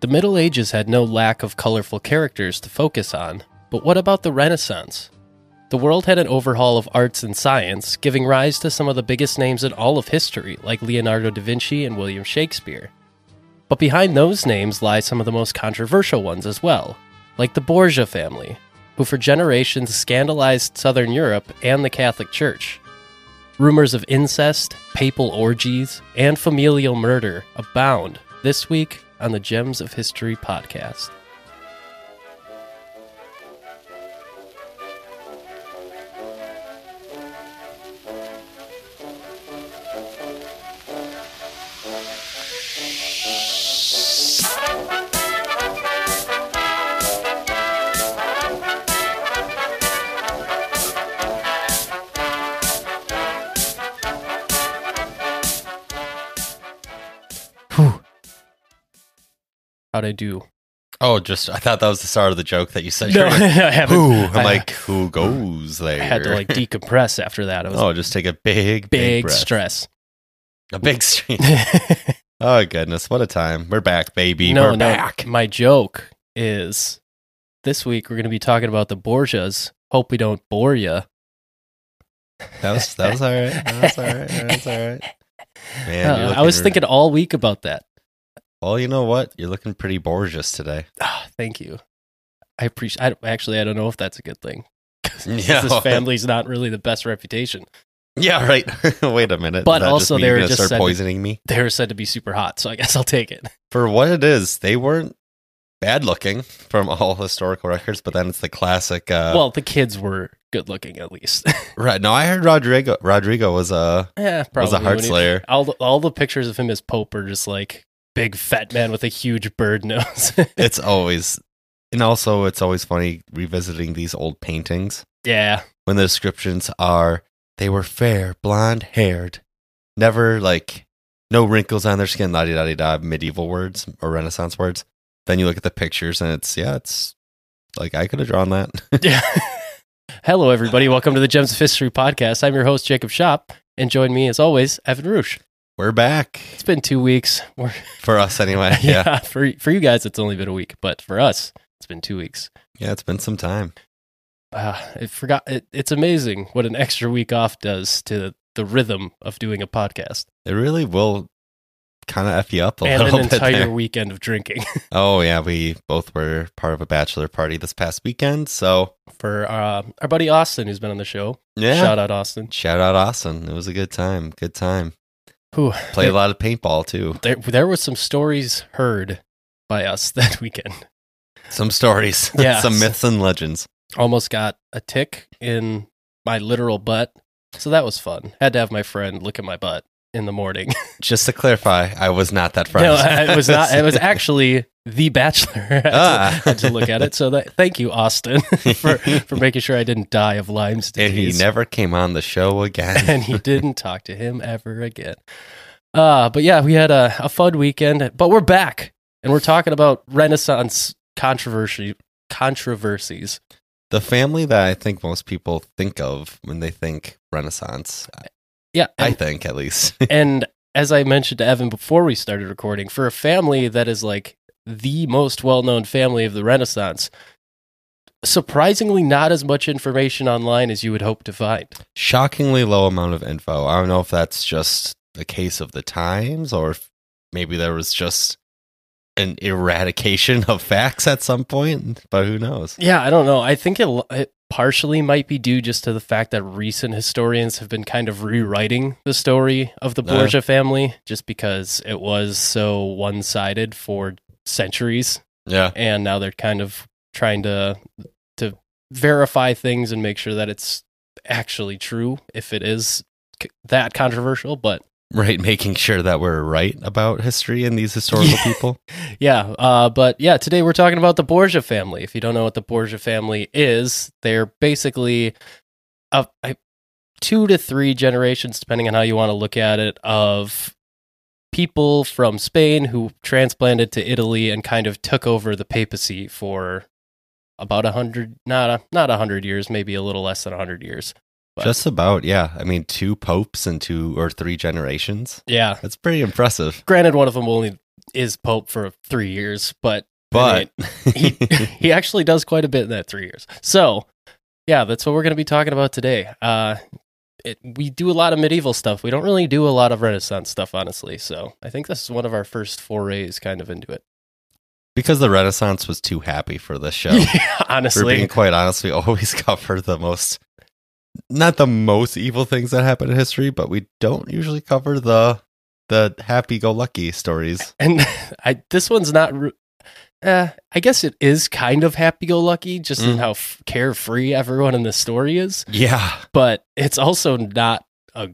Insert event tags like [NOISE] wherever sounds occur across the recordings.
The Middle Ages had no lack of colorful characters to focus on, but what about the Renaissance? The world had an overhaul of arts and science, giving rise to some of the biggest names in all of history, like Leonardo da Vinci and William Shakespeare. But behind those names lie some of the most controversial ones as well, like the Borgia family, who for generations scandalized Southern Europe and the Catholic Church. Rumors of incest, papal orgies, and familial murder abound this week on the Gems of History podcast. How'd I do? Oh, just I thought that was the start of the joke that you said. No, you [LAUGHS] I haven't. Who? I- I'm like, who goes there? I had to like [LAUGHS] decompress after that. It was oh, just take a big, big, big stress. A big stream. [LAUGHS] oh goodness, what a time! We're back, baby. no, we're no. back. My joke is this week we're going to be talking about the Borgias. Hope we don't bore you. That was that was all right. That was all right. That was all right. Man, you're uh, I was thinking all week about that. Well, you know what? You're looking pretty Borgias today. Ah, thank you. I appreciate. I, actually, I don't know if that's a good thing. [LAUGHS] [LAUGHS] Yeah. this family's not really the best reputation. Yeah, right. [LAUGHS] Wait a minute. But also they were just start poisoning me They were said to be super hot, so I guess I'll take it. for what it is. They weren't bad looking from all historical records, but then it's the classic. Uh, well, the kids were good looking at least. right. No, I heard Rodrigo. Rodrigo was a yeah, was a heart slayer. all the, all the pictures of him as Pope are just like big fat man with a huge bird nose. [LAUGHS] It's always, and also it's always funny revisiting these old paintings yeah, when the descriptions are they were fair, blonde haired, never like no wrinkles on their skin, la di da di da, medieval words or Renaissance words. Then you look at the pictures and it's yeah, it's like I could have drawn that. [LAUGHS] yeah. Hello, everybody. Welcome to the Gems of History podcast. I'm your host, Jacob Shop, and join me as always, Evan Roosh. We're back It's been two weeks. We're, [LAUGHS] for us anyway. [LAUGHS] yeah. Yeah, for for you guys, it's only been a week, but for us, it's been two weeks. yeah, it's been some time. Uh, I forgot. It, it's amazing what an extra week off does to the rhythm of doing a podcast It really will kind of f you up a and little an entire there. weekend of drinking. [LAUGHS] Oh yeah, we both were part of a bachelor party this past weekend. So for uh, our buddy Austin, who's been on the show. yeah, Shout out Austin. Shout out Austin. It was a good time. Good time. Whew. Played a lot of paintball too. There, there were some stories heard by us [LAUGHS] that weekend. Some stories. [LAUGHS] Yeah. Some myths and legends. Almost got a tick in my literal butt, so that was fun. Had to have my friend look at my butt in the morning. [LAUGHS] Just to clarify, I was not that friend. no, it was not. It was actually the Bachelor. [LAUGHS] I had, to, Ah. had to look at it. So that, thank you, Austin, [LAUGHS] for for making sure I didn't die of Lyme's and he never came on the show again. [LAUGHS] and he didn't talk to him ever again. Uh, but yeah, we had a, a fun weekend, but we're back and we're talking about Renaissance controversy controversies. the family that I think most people think of when they think Renaissance. Yeah, I think at least. and as I mentioned to Evan before we started recording, for a family that is like the most well-known family of the Renaissance, surprisingly not as much information online as you would hope to find. Shockingly low amount of info. I don't know if that's just a case of the times or if maybe there was just an eradication of facts at some point, but who knows? Yeah, I don't know. I think it, it partially might be due just to the fact that recent historians have been kind of rewriting the story of the Uh. Borgia family just because it was so one sided for centuries. Yeah. And now they're kind of trying to to verify things and make sure that it's actually true if it is c- that controversial. But Right, making sure that we're right about history and these historical [LAUGHS] Yeah. people. Yeah, uh, but yeah, today we're talking about the Borgia family. If you don't know what the Borgia family is, they're basically a, a two to three generations, depending on how you want to look at it, of people from Spain who transplanted to Italy and kind of took over the papacy for about a hundred, not a, not a hundred years, maybe a little less than a hundred years. But- Just about, yeah. I mean, two popes in two or three generations. Yeah, That's pretty impressive. granted, one of them only is pope for three years, but But he [LAUGHS] he actually does quite a bit in that three years. So, yeah, that's what we're going to be talking about today. Uh, it, we do a lot of medieval stuff. We don't really do a lot of Renaissance stuff, honestly. So, I think this is one of our first forays kind of into it. because the Renaissance was too happy for this show. [LAUGHS] Yeah, For honestly, being quite honest, we always [LAUGHS] cover the most, not the most evil things that happen in history, but we don't usually cover the the happy-go-lucky stories. and [LAUGHS] I this one's not. Uh, I guess it is kind of happy-go-lucky, just in Mm. how f- carefree everyone in the story is. Yeah, But it's also not a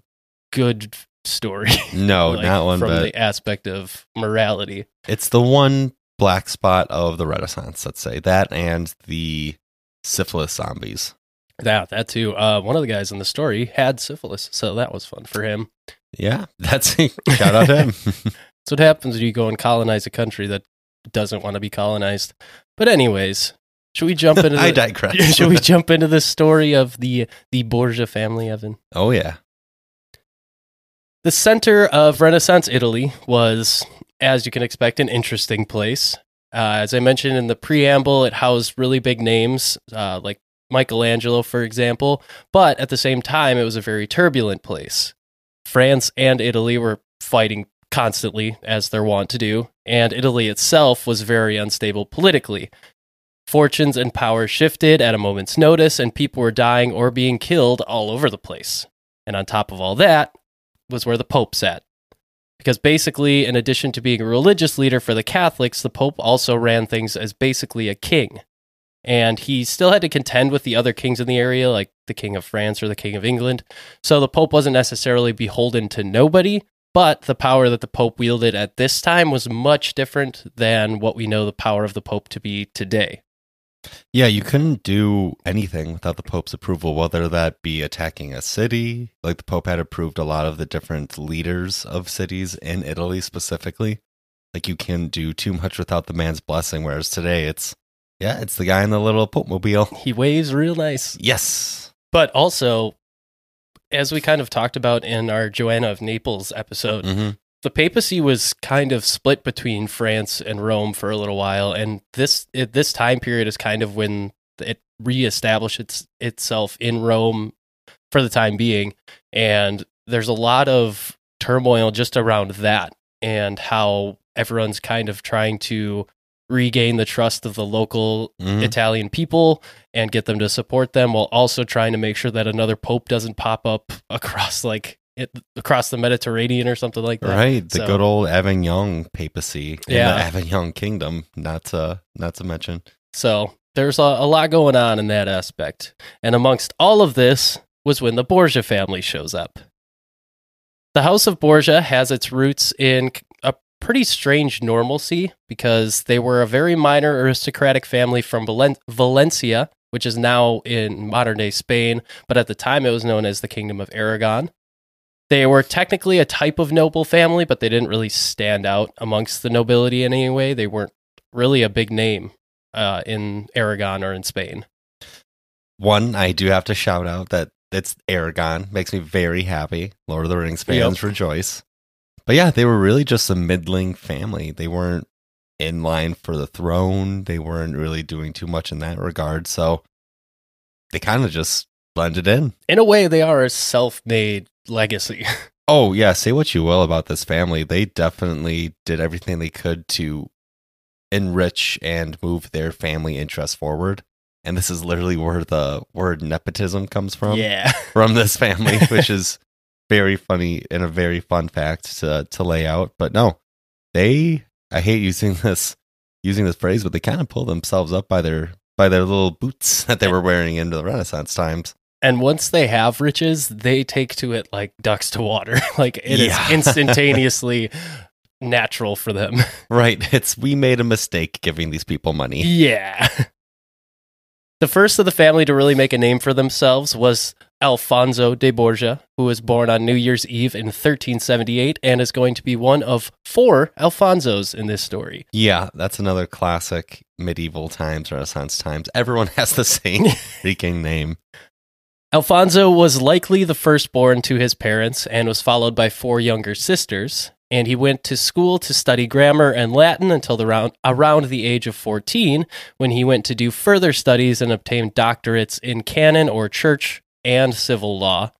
good story. no, [LAUGHS] like, not one from bit. the aspect of morality. It's the one black spot of the Renaissance, let's say that, and the syphilis zombies. Yeah, that too. Uh, one of the guys in the story had syphilis, so that was fun for him. Yeah, [LAUGHS] that's shout out to him. [LAUGHS] That's what happens when you go and colonize a country that doesn't want to be colonized. But anyways, should we jump [LAUGHS] into? I The, digress. [LAUGHS] should we jump into the story of the the Borgia family, Evan? Oh yeah, The center of Renaissance Italy was, as you can expect, an interesting place. Uh, as I mentioned in the preamble, it housed really big names uh, like Michelangelo, for example, but at the same time, it was a very turbulent place. France and Italy were fighting constantly, as they're wont to do, and Italy itself was very unstable politically. Fortunes and power shifted at a moment's notice, and people were dying or being killed all over the place. And on top of all that, was where the Pope sat. Because basically, in addition to being a religious leader for the Catholics, the Pope also ran things as basically a king. And he still had to contend with the other kings in the area, like the King of France or the King of England. So the Pope wasn't necessarily beholden to nobody, but the power that the Pope wielded at this time was much different than what we know the power of the Pope to be today. yeah. You couldn't do anything without the Pope's approval, whether that be attacking a city. Like the Pope had approved a lot of the different leaders of cities in Italy specifically. Like you can't do too much without the man's blessing. Whereas today, it's yeah, it's the guy in the little Pope mobile. He waves real nice. Yes. But also, as we kind of talked about in our Joanna of Naples episode, hmm the papacy was kind of split between France and Rome for a little while, and this it, this time period is kind of when it reestablished its, itself in Rome for the time being, and there's a lot of turmoil just around that and how everyone's kind of trying to regain the trust of the local Mhm. Italian people and get them to support them while also trying to make sure that another pope doesn't pop up [LAUGHS] across like it, across the Mediterranean or something like that. Right, the So- good old Avignon papacy, Yeah. the Avignon kingdom. Not to not to mention. So there's a, a lot going on in that aspect. And amongst all of this was when the Borgia family shows up. The House of Borgia has its roots in pretty strange normalcy because they were a very minor aristocratic family from Valen- Valencia, which is now in modern day Spain, but at the time it was known as the Kingdom of Aragon. They were technically a type of noble family, but they didn't really stand out amongst the nobility in any way. They weren't really a big name uh, in Aragon or in Spain. One, I do have to shout out that it's Aragon. Makes me very happy. Lord of the Rings fans rejoice. But yeah, they were really just a middling family. They weren't in line for the throne. They weren't really doing too much in that regard. So they kind of just blended in. In a way, they are a self made legacy. [LAUGHS] Oh, yeah. Say what you will about this family. They definitely did everything they could to enrich and move their family interests forward. And this is literally where the word nepotism comes from. yeah. From this family, [LAUGHS] which is very funny and a very fun fact to, to lay out. But no, they, I hate using [LAUGHS] this, using this phrase, but they kind of pull themselves up by their, by their little boots [LAUGHS] that they were wearing into the Renaissance times. And once they have riches, they take to it like ducks to water. [LAUGHS] like it is instantaneously natural for them. Right. It's, we made a mistake giving these people money. Yeah. The first of the family to really make a name for themselves was Alfonso de Borgia, who was born on New Year's Eve in 1378 and is going to be one of four Alfonsos in this story. Yeah, that's another classic medieval times, Renaissance times. Everyone [LAUGHS] has the same [LAUGHS] freaking name. Alfonso was likely the firstborn to his parents and was followed by four younger sisters. and he went to school to study grammar and Latin until the round, around the age of 14, when he went to do further studies and obtained doctorates in canon or church and civil law.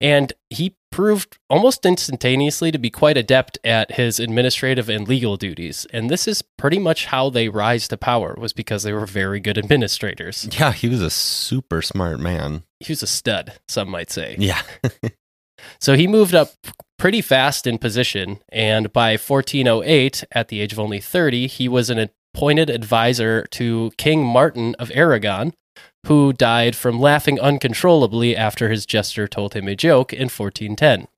And he proved almost instantaneously to be quite adept at his administrative and legal duties. And this is pretty much how they rise to power was because they were very good administrators. Yeah, he was a super smart man. He was a stud, some might say. Yeah. [LAUGHS] So he moved up pretty fast in position, and by 1408, at the age of only 30, he was an appointed advisor to King Martin of Aragon, who died from laughing uncontrollably after his jester told him a joke in 1410.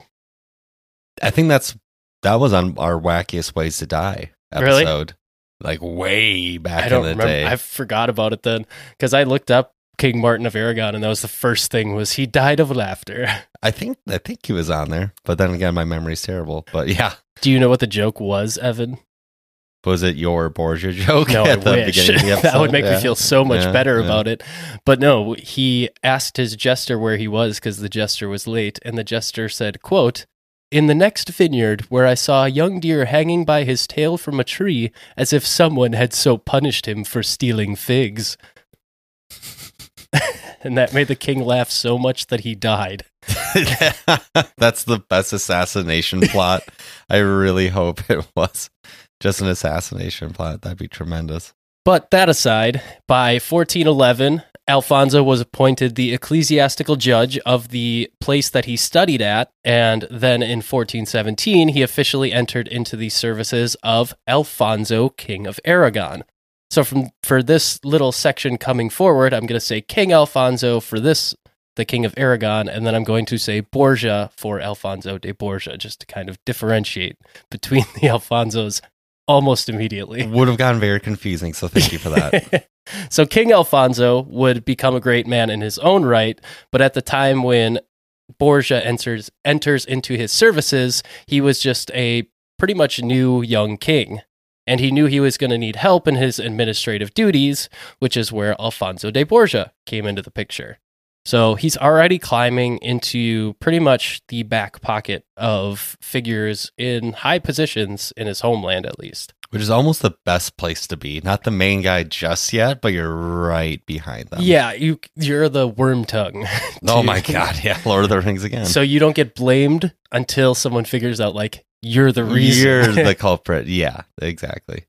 I think that's that was on our wackiest ways to die Really? episode. Like way back I don't in the remember. day. I forgot about it then because I looked up King Martin of Aragon, and that was the first thing was he died of laughter. [LAUGHS] I think I think he was on there, but then again, my memory's terrible. But yeah, Do you know what the joke was, Evan? Was it your Borgia [LAUGHS] joke? No, I at the wish. beginning of the [LAUGHS] that would make Yeah. me feel so much Yeah, better yeah. about it. But no, he asked his jester where he was because the jester was late, and the jester said, "quote In the next vineyard, where I saw a young deer hanging by his tail from a tree, as if someone had so punished him for stealing figs." [LAUGHS] and that made the king laugh so much that he died. That's the best assassination plot. I really hope it was just an assassination plot. That'd be tremendous. But that aside, by 1411, Alfonso was appointed the ecclesiastical judge of the place that he studied at, and then in 1417, he officially entered into the services of Alfonso, King of Aragon. So, from for this little section coming forward, I'm going to say King Alfonso for this, the King of Aragon, and then I'm going to say Borgia for Alfonso de Borgia, just to kind of differentiate between [LAUGHS] the Alfonsos almost immediately. [LAUGHS] Would have gotten very confusing, so thank you for that. [LAUGHS] so King Alfonso would become a great man in his own right, but at the time when Borgia enters enters into his services, he was just a pretty much new young king. And he knew he was going to need help in his administrative duties, which is where Alfonso de Borgia came into the picture. So he's already climbing into pretty much the back pocket of figures in high positions in his homeland, at least. Which is almost the best place to be. Not the main guy just yet, but you're right behind them. Yeah, you you're the Wormtongue. [LAUGHS] Oh my god, yeah. Lord of the Rings again. So you don't get blamed until someone figures out like you're the reason. You're the [LAUGHS] culprit. Yeah, exactly.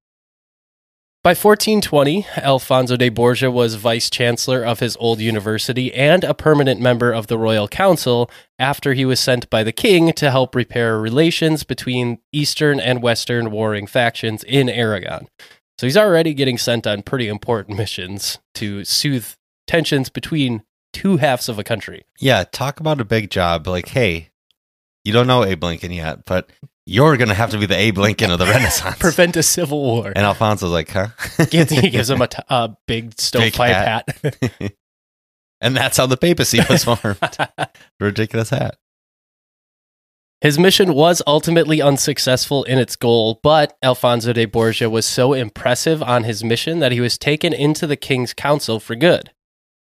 By 1420, Alfonso de Borgia was vice chancellor of his old university and a permanent member of the royal council after he was sent by the king to help repair relations between eastern and western warring factions in Aragon. So he's already getting sent on pretty important [LAUGHS] missions to soothe tensions between two halves of a country. Yeah, talk about a big job. Like, hey, you don't know Abe Lincoln yet, but you're gonna have to be the Abe Lincoln of the [LAUGHS] Renaissance. Prevent a civil war. And Alfonso's like, huh? [LAUGHS] Gives- he gives him a, [LAUGHS] t- a big stovepipe hat. hat. and that's how the papacy was formed. Ridiculous hat. His mission was ultimately unsuccessful in its goal, but Alfonso de Borgia was so impressive on his mission that he was taken into the king's council for good.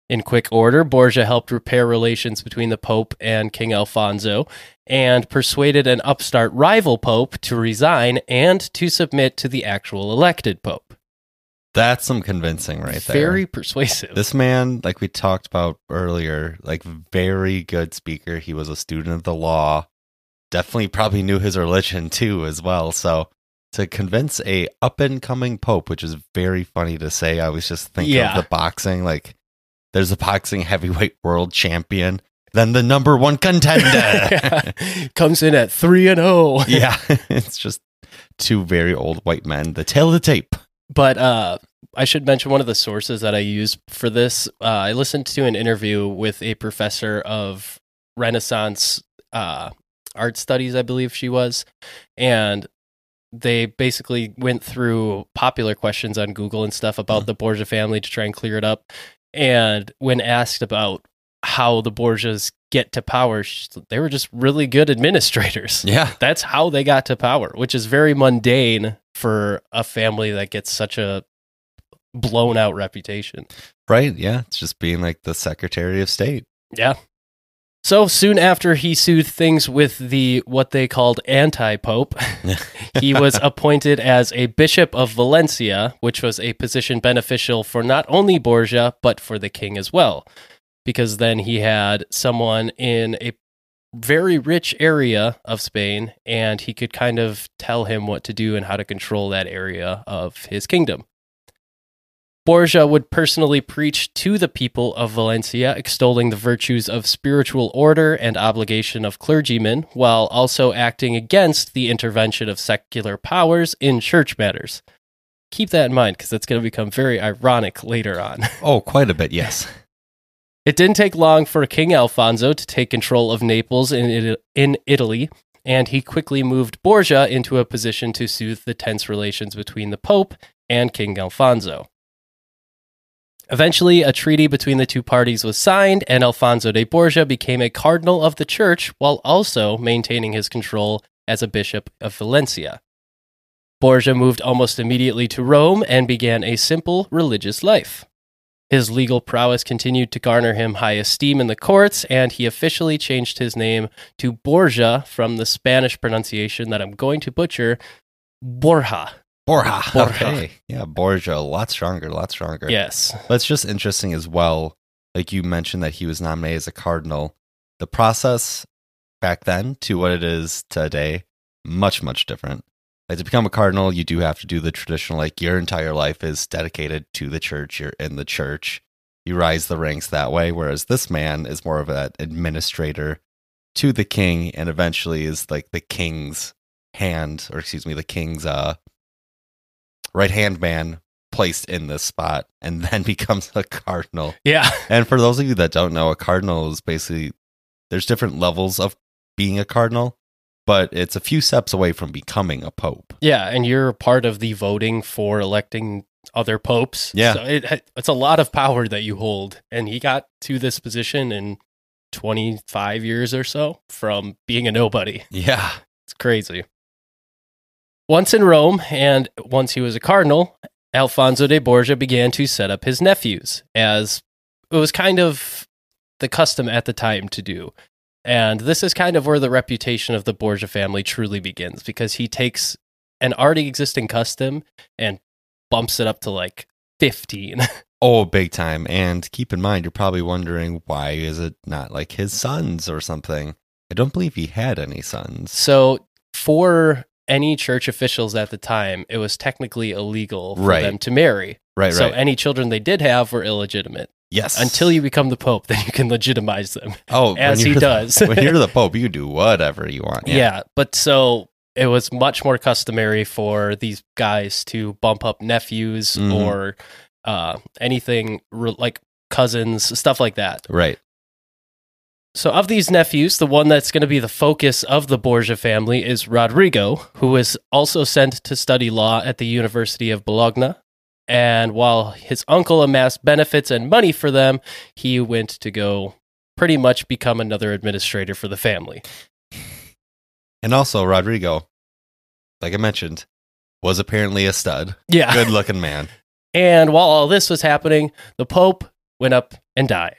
In quick order, Borgia helped repair relations between the Pope and King Alfonso and persuaded an upstart rival Pope to resign and to submit to the actual elected Pope. That's some convincing right there. Very persuasive. This man, like we talked about earlier, like very good speaker. He was a student of the law. Definitely probably knew his religion [LAUGHS] too as well. So to convince a up and coming pope, which is very funny to say, I was just thinking Yeah. of the boxing. Like there's a boxing heavyweight world champion, then the number one contender. [LAUGHS] Comes in at 3 and oh. 0. [LAUGHS] yeah, it's just two very old white men. The tale of the tape. But uh, I should mention one of the sources that I use for this. Uh, I listened to an interview with a professor of Renaissance uh, art studies, I believe she was, and they basically went through popular questions on Google and stuff about Mhm. the Borgia family to try and clear it up. And when asked about how the Borgias get to power, they were just really good administrators Yeah, [LAUGHS] that's how they got to power, which is very mundane for a family that gets such a blown out reputation. right. Yeah, it's just being like the Secretary of State. Yeah. So soon after he soothed things with the what they called anti-pope, [LAUGHS] [LAUGHS] he was appointed as a bishop of Valencia, which was a position beneficial for not only Borgia but for the king as well, because then he had someone in a very rich area of Spain and he could kind of tell him what to do and how to control that area of his kingdom. Borgia would personally preach to the people of Valencia, extolling the virtues of spiritual order and obligation of clergymen, while also acting against the intervention of secular powers in church matters. Keep that in mind because it's going to become very ironic later on. [LAUGHS] Oh, quite a bit, yes. It didn't take long for King Alfonso to take control of Naples in, in Italy, and he quickly moved Borgia into a position to soothe the tense relations between the Pope and King Alfonso. Eventually, a treaty between the two parties was signed, and Alfonso de Borgia became a cardinal of the church while also maintaining his control as a bishop of Valencia. Borgia moved almost immediately to Rome and began a simple religious life. His legal prowess continued to garner him high esteem in the courts, and he officially changed his name to Borgia from the Spanish pronunciation that I'm going to butcher, Borja. Borja. Borja. Okay. Yeah, Borgia, a lot stronger, a lot stronger. Yes. But it's just interesting as well. Like you mentioned that he was nominated as a cardinal. The process back then to what it is today, much, much different. Like to become a cardinal, you do have to do the traditional, like your entire life is dedicated to the church. You're in the church. You rise the ranks that way. Whereas this man is more of an administrator to the king and eventually is like the king's hand, or excuse me, the king's uh right hand man placed in this spot and [LAUGHS] then becomes a cardinal. Yeah. And for those of you that don't know, a cardinal is basically there's different levels of being a cardinal, but it's a few steps away from becoming a pope. Yeah, and you're part of the voting for electing other popes. Yeah. so it, it's a lot of power that you hold, and he got to this position in 25 years or so from being a nobody. Yeah. It's crazy. Once in Rome, and once he was a cardinal, Alfonso de Borgia began to set up his nephews, as it was kind of the custom at the time to do. And this is kind of where the reputation of the Borgia family truly begins, because he takes an already existing custom and bumps it up to like 15. [LAUGHS] Oh, big time. And keep in mind, you're probably wondering why is it not like his sons or something? I don't believe he had any sons. So for any church officials at the time, it was technically illegal for Right. them to marry. Right, So right. any children they did have were illegitimate. yes. Until you become the pope, [LAUGHS] then you can legitimize them. oh, as he the- does. [LAUGHS] when you're the pope, you do whatever you want. Yeah. but so it was much more customary for these guys to bump up nephews Mhm. or uh, anything re- like cousins, stuff like that. Right. So, of these nephews, the one that's going to be the focus of the Borgia family is Rodrigo, who was also sent to study law at the University of Bologna. And while his uncle amassed benefits and money for them, he went to go pretty much become another administrator for the family. And also, Rodrigo, like I mentioned, was apparently a stud. Yeah. Good looking man. [LAUGHS] And while all this was happening, the Pope went up and died.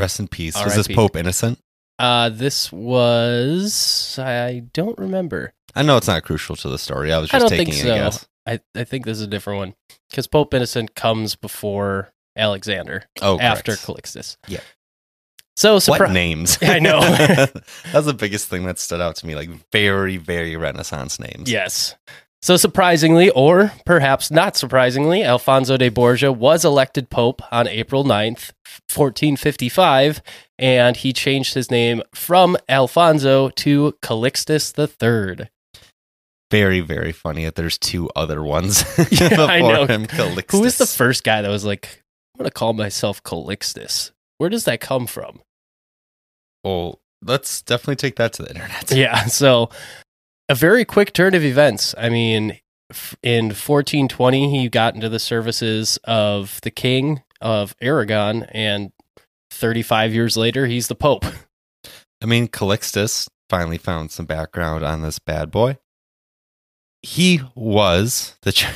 Rest in peace. Was this Pope innocent? Uh, this was, I don't remember. I know it's not crucial to the story. I was I just think taking so. a guess. I, I think this is a different one because Pope Innocent comes before Alexander, Oh, after correct. Calixtus. Yeah. So What surprise. names? [LAUGHS] I know. [LAUGHS] [LAUGHS] That's the biggest thing that stood out to me. Like very, very Renaissance names. Yes. So surprisingly, or perhaps not surprisingly, Alfonso de Borgia was elected pope on April 9th, 1455, and he changed his name from Alfonso to Calixtus III. Very, very funny that there's two other ones [LAUGHS] [LAUGHS] Yeah, before I know. him. Calixtus. Who was the first guy that was like, I'm going to call myself Calixtus? Where does that come from? Well, let's definitely take that to the internet. Yeah. So a very quick turn of events. I mean, in 1420, he got into the services of the king of Aragon, and 35 years later, he's the pope. [LAUGHS] I mean, Calixtus finally found some background on this bad boy. He was the. Ch-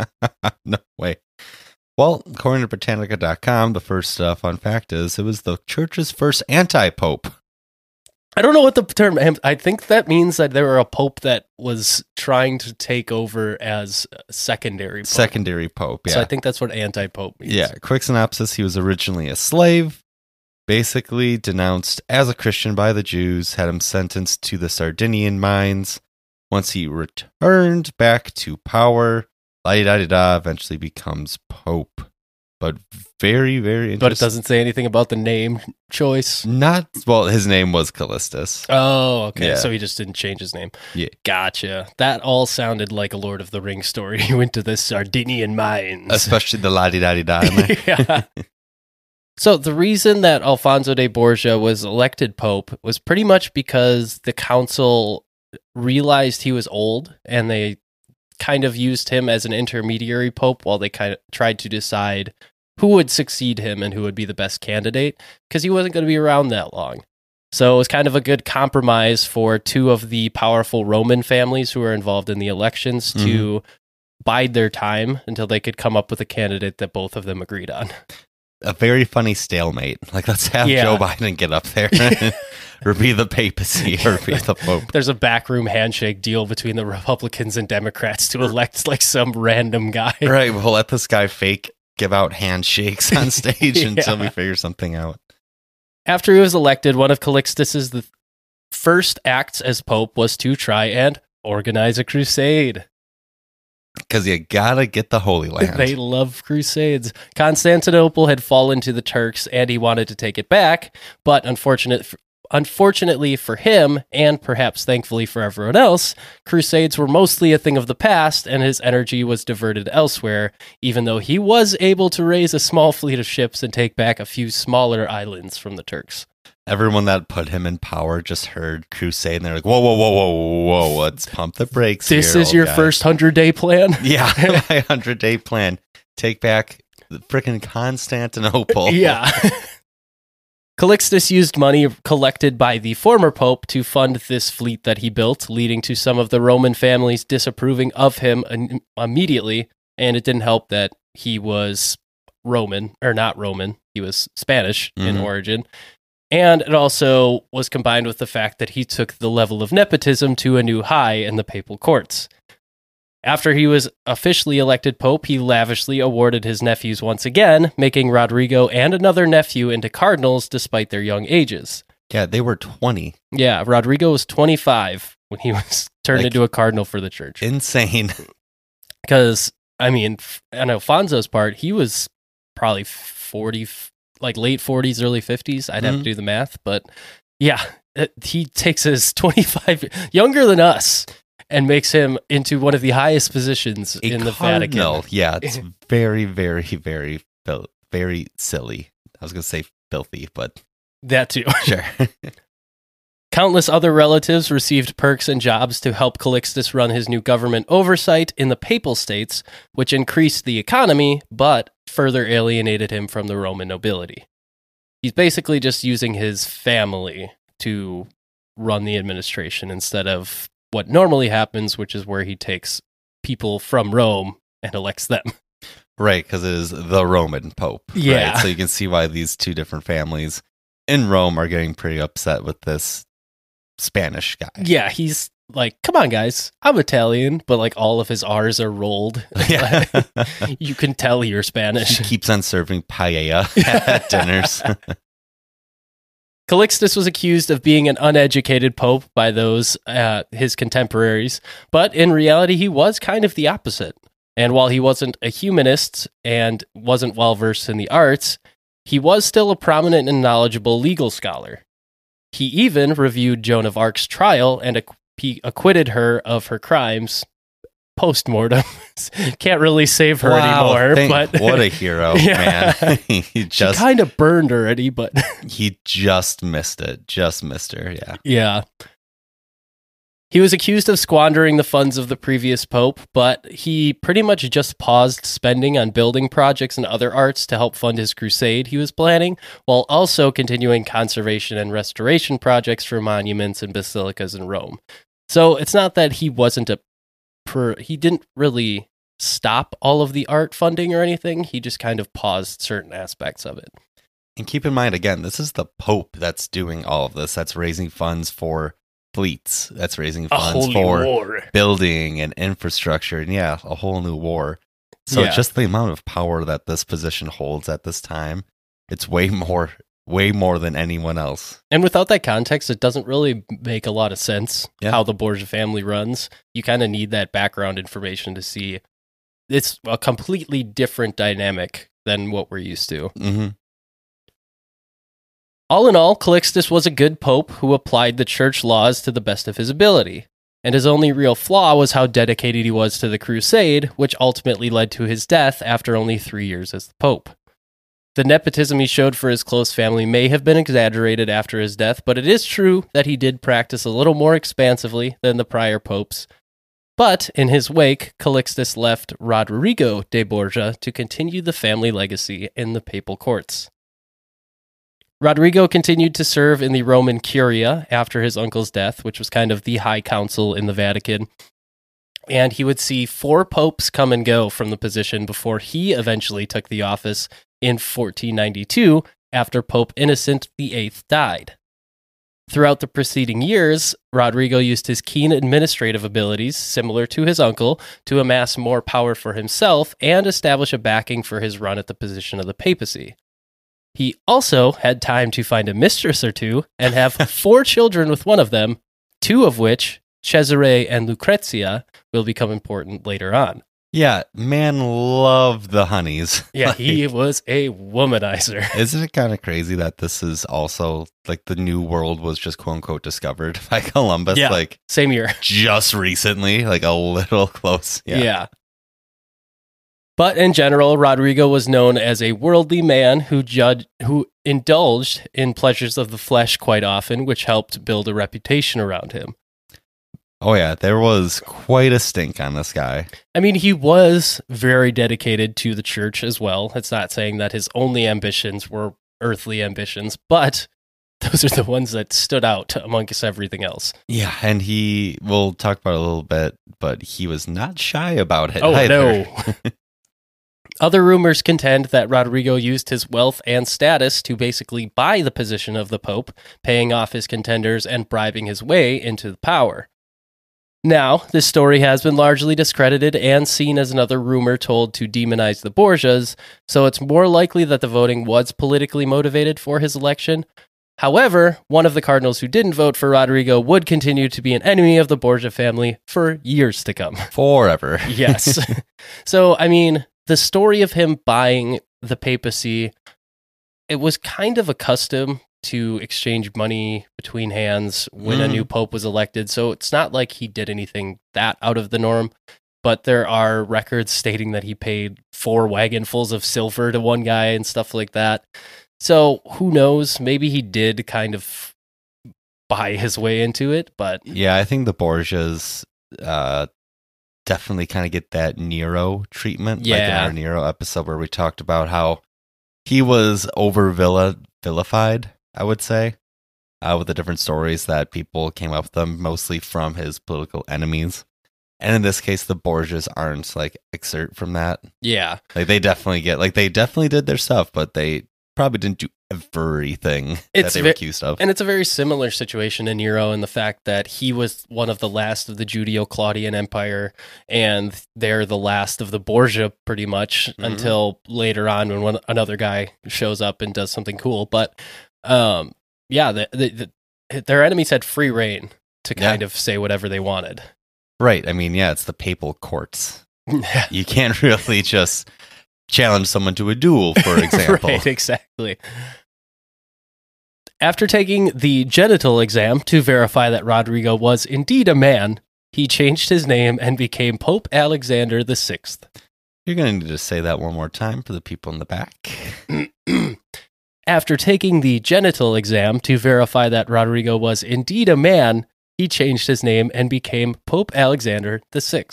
[LAUGHS] no way. Well, according to Britannica.com, the first uh, fun fact is it was the church's first anti pope. I don't know what the term. I think that means that there were a pope that was trying to take over as secondary. Pope. Secondary pope, yeah. So I think that's what anti-pope means. Yeah, quick synopsis: He was originally a slave, basically denounced as a Christian by the Jews, had him sentenced to the Sardinian mines. Once he returned back to power, la da da da, eventually becomes pope. But very, very interesting. But it doesn't say anything about the name choice. Not well. His name was Callistus. Oh, okay. Yeah. So he just didn't change his name. Yeah. Gotcha. That all sounded like a Lord of the Rings story. [LAUGHS] He went to the Sardinian mines. especially the la di da di da. [LAUGHS] yeah. So the reason that Alfonso de Borgia was elected pope was pretty much because the council realized he was old and they kind of used him as an intermediary pope while they kind of tried to decide who would succeed him and who would be the best candidate because he wasn't going to be around that long. So it was kind of a good compromise for two of the powerful Roman families who were involved in the elections to mm-hmm. bide their time until they could come up with a candidate that both of them agreed on. A very funny stalemate. Like, let's have Yeah. Joe Biden get up there, [LAUGHS] [LAUGHS] or be the papacy, or be the pope. There's a backroom handshake deal between the Republicans and Democrats to elect like some random guy. [LAUGHS] Right, we'll let this guy fake give out handshakes on stage until we figure something out. After he was elected, one of Calixtus's the first acts as pope was to try and organize a crusade. Because you gotta get the Holy Land. They [LAUGHS] love crusades. Constantinople had fallen to the Turks and he wanted to take it back, but unfortunate unfortunately for him and perhaps thankfully for everyone else, crusades were mostly a thing of the past and his energy was diverted elsewhere, even though he was able to raise a small fleet of ships and take back a few smaller islands from the Turks. Everyone that put him in power just heard crusade, and they're like, "Whoa, whoa, whoa, whoa, whoa! whoa, Let's pump the brakes." This here, is your guy." first 100-day plan? [LAUGHS] yeah, [LAUGHS] my hundred day plan. Take back the freaking Constantinople. [LAUGHS] Yeah. Calixtus used money collected by the former pope to fund this fleet that he built, leading to some of the Roman families disapproving of him im- immediately. And it didn't help that he was Roman, or not Roman, he was Spanish in Mhm. origin. And it also was combined with the fact that he took the level of nepotism to a new high in the papal courts. After he was officially elected pope, he lavishly awarded his nephews once again, making Rodrigo and another nephew into cardinals despite their young ages. yeah, they were twenty. Yeah, Rodrigo was 25 when he [LAUGHS] was turned Like- into a cardinal for the church. Insane. [LAUGHS] Because, I mean, on Alfonso's part, he was probably 40, f- like late 40s, early 50s. I'd have to Mhm. do the math. But yeah, it, he takes his [LAUGHS] 25, younger than us, and makes him into one of the highest positions A in the cardinal. Vatican. Yeah, it's [LAUGHS] very, very, very, very silly. I was gonna say filthy, but That too. [LAUGHS] sure. Countless other relatives received perks and jobs to help Calixtus run his new government oversight in the papal states, which increased the economy but further alienated him from the Roman nobility. He's basically just using his family to run the administration instead of what normally happens, which is where he takes people from Rome and elects them. [LAUGHS] Right, because it is the Roman Pope. right? Yeah. So you can see why these two different families in Rome are getting pretty upset with this Spanish guy. Yeah, he's like, come on, guys, I'm Italian, but like all of his R's are rolled. [LAUGHS] [LAUGHS] Yeah. you can tell you're Spanish. he keeps on serving paella [LAUGHS] at dinners. Calixtus was accused of being an uneducated pope by those uh, his contemporaries, but in reality, he was kind of the opposite. And while he wasn't a humanist and wasn't well versed in the arts, he was still a prominent and knowledgeable legal scholar. He even reviewed Joan of Arc's trial and he acquitted her of her crimes post mortem. [LAUGHS] Can't really save her Wow, anymore, thank- but [LAUGHS] what a hero, [LAUGHS] Yeah. man! he just kind of burned already. But he just missed it. Just missed her. Yeah. Yeah. He was accused of squandering the funds of the previous pope, but he pretty much just paused spending on building projects and other arts to help fund his crusade he was planning, while also continuing conservation and restoration projects for monuments and basilicas in Rome. So it's not that he wasn't a per, he didn't really stop all of the art funding or anything. He just kind of paused certain aspects of it. And keep in mind, again, this is the Pope that's doing all of this. That's raising funds for fleets. That's raising funds for building and infrastructure. And yeah, a whole new war. So Yeah. just the amount of power that this position holds at this time, it's way more, way more than anyone else. And without that context, it doesn't really make a lot of sense Yeah. how the Borgia family runs. You kind of need that background information to see it's a completely different dynamic than what we're used to. hmm All in all, Calixtus was a good pope who applied the church laws to the best of his ability. And his only real flaw was how dedicated he was to the crusade, which ultimately led to his death after only three years as the pope. The nepotism he showed for his close family may have been exaggerated after his death, but it is true that he did practice a little more expansively than the prior popes. But in his wake, Calixtus left Rodrigo de Borgia to continue the family legacy in the papal courts. Rodrigo continued to serve in the Roman Curia after his uncle's death, which was kind of the high council in the Vatican. And he would see four popes come and go from the position before he eventually took the office in 1492 after Pope Innocent VIII died. Throughout the preceding years, Rodrigo used his keen administrative abilities, similar to his uncle, to amass more power for himself and establish a backing for his run at the position of the papacy. He also had time to find a mistress or two and have [LAUGHS] four children with one of them, two of which, Cesare and Lucrezia, will become important later on. Yeah, man loved the honeys. [LAUGHS] Yeah, Like, he was a womanizer. [LAUGHS] Isn't it kind of crazy that this is also like the new world was just quote unquote discovered by Columbus Yeah. like Same year. just recently, like a little close. Yeah. Yeah. But in general, Rodrigo was known as a worldly man who judged, who indulged in pleasures of the flesh quite often, which helped build a reputation around him. Oh yeah, there was quite a stink on this guy. I mean, he was very dedicated to the church as well. It's not saying that his only ambitions were earthly ambitions, but [LAUGHS] those are the ones that stood out amongst everything else. Yeah, and he we'll talk about it a little bit, but he was not shy about it. Oh, [LAUGHS] either. no. [LAUGHS] Other rumors contend that Rodrigo used his wealth and status to basically buy the position of the Pope, paying off his contenders and bribing his way into power. Now, this story has been largely discredited and seen as another rumor told to demonize the Borgias, so it's more likely that the voting was politically motivated for his election. However, one of the cardinals who didn't vote for Rodrigo would continue to be an enemy of the Borgia family for years to come. Forever. Yes. [LAUGHS] so, I mean, the story of him buying the papacy, it was kind of a custom to exchange money between hands when a Mm. new pope was elected. So it's not like he did anything that out of the norm. But there are records stating that he paid four wagonfuls of silver to one guy and stuff like that. So who knows? Maybe he did kind of buy his way into it, but Yeah, I think the Borgias uh definitely kind of get that Nero treatment. Like in Yeah. our Nero episode where we talked about how he was over villa vilified, I would say. Uh, with the different stories that people came up with them, mostly from his political enemies. And in this case, the Borgias aren't like exert from that. yeah. Like they definitely get like they definitely did their stuff, but they probably didn't do everything It's that they ve- accused of. And it's a very similar situation in Nero in the fact that he was one of the last of the Judeo Claudian Empire, and they're the last of the Borgia, pretty much, Mhm. until later on when one, another guy shows up and does something cool. But um, yeah, the, the, the, their enemies had free reign to Yeah. kind of say whatever they wanted. right. I mean, yeah, it's the papal courts. [LAUGHS] You can't [LAUGHS] really just challenge someone to a duel, [LAUGHS] for example. right, exactly. After taking the genital exam to verify that Rodrigo was indeed a man, he changed his name and became Pope Alexander VI. You're going to need to say that one more time for the people in the back. [CLEARS THROAT] After taking the genital exam to verify that Rodrigo was indeed a man, he changed his name and became Pope Alexander VI.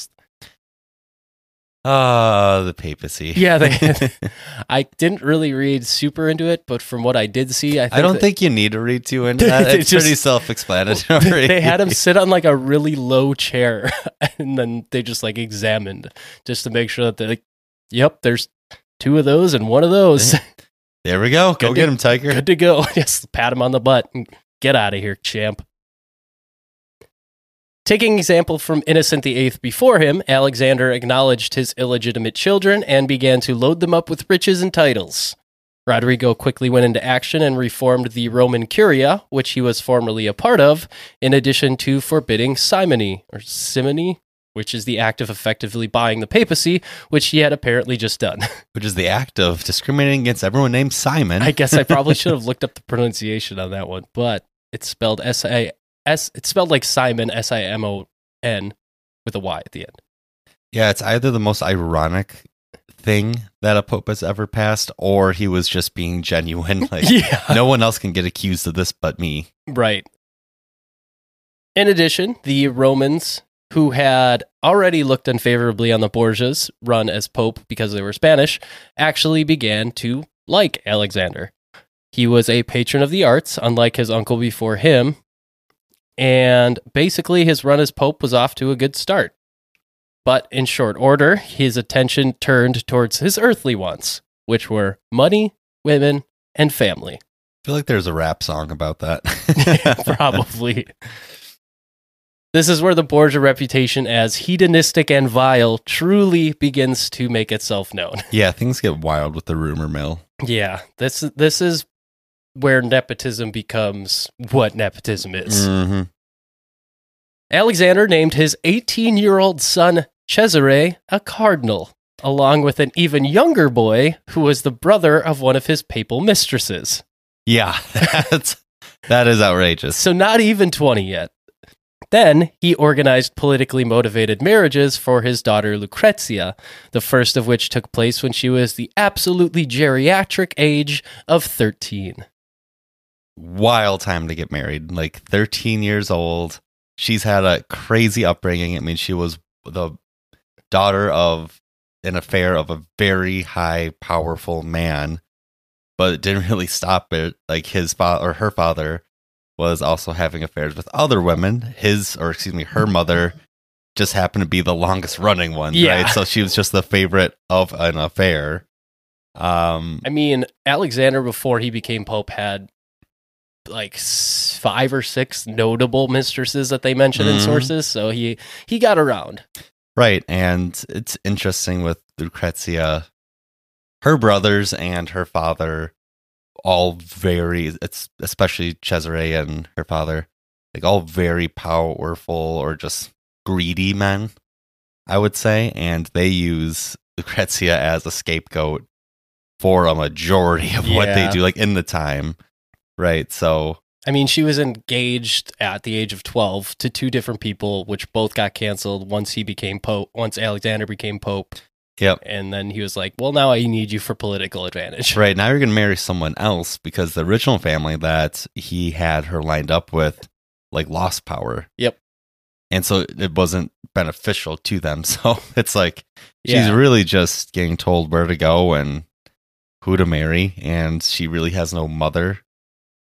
Ah, the papacy. [LAUGHS] Yeah, they. [LAUGHS] I didn't really read super into it, but from what I did see, I, think I don't that- think you need to read too into [LAUGHS] that. It's just- pretty self-explanatory. they had him sit on like a really low chair, and then they just like examined just to make sure that they like, yep, there's two of those and one of those. There we go. Go Good get to- him, Tiger. Good to go. Just pat him on the butt and get out of here, champ. Taking example from Innocent VIII before him, Alexander acknowledged his illegitimate children and began to load them up with riches and titles. Rodrigo quickly went into action and reformed the Roman Curia, which he was formerly a part of, in addition to forbidding simony, or simony, which is the act of effectively buying the papacy, which he had apparently just done. [LAUGHS] Which is the act of discriminating against everyone named Simon. I guess I probably [LAUGHS] should have looked up the pronunciation on that one, but it's spelled S I S. It's spelled like Simon S I M O N with a Y at the end. yeah, it's either the most ironic thing that a pope has ever passed, or he was just being genuine. [LAUGHS] Like yeah, no one else can get accused of this but me. right. In addition, the Romans, who had already looked unfavorably on the Borgias run as pope because they were Spanish, actually began to like Alexander. He was a patron of the arts, unlike his uncle before him, and basically his run as pope was off to a good start. But in short order, his attention turned towards his earthly wants, which were money, women, and family. I feel like there's a rap song about that. [LAUGHS] Probably. This is where the Borgia reputation as hedonistic and vile truly begins to make itself known. yeah, things get wild with the rumor mill. Yeah, this this is where nepotism becomes what nepotism is. hmm Alexander named his 18-year-old son Cesare a cardinal, along with an even younger boy who was the brother of one of his papal mistresses. Yeah, [LAUGHS] that's that is outrageous. So not even 20 yet. Then he organized politically motivated marriages for his daughter Lucrezia, the first of which took place when she was the absolutely geriatric age of 13. Wild time to get married. Like 13 years old. She's had a crazy upbringing. I mean, she was the daughter of an affair of a very high, powerful man, but it didn't really stop it. Like his father or her father was also having affairs with other women. His, or excuse me, her mother just happened to be the longest running one. Yeah. Right. So she was just the favorite of an affair. Um, I mean, Alexander, before he became Pope, had like five or six notable mistresses that they mention in Mhm. sources, so he he got around. Right. And it's interesting with Lucrezia, her brothers and her father, all very, it's especially Cesare and her father, like all very powerful or just greedy men, I would say. And they use Lucrezia as a scapegoat for a majority of what they do, like in the time. Right. So, I mean, she was engaged at the age of 12 to two different people, which both got canceled once he became Pope, once Alexander became Pope. yep. And then he was like, well, now I need you for political advantage. Right now, you're going to marry someone else because the original family that he had her lined up with, like, lost power. Yep. And so it wasn't beneficial to them. [LAUGHS] So it's like she's Yeah. really just getting told where to go and who to marry. And she really has no mother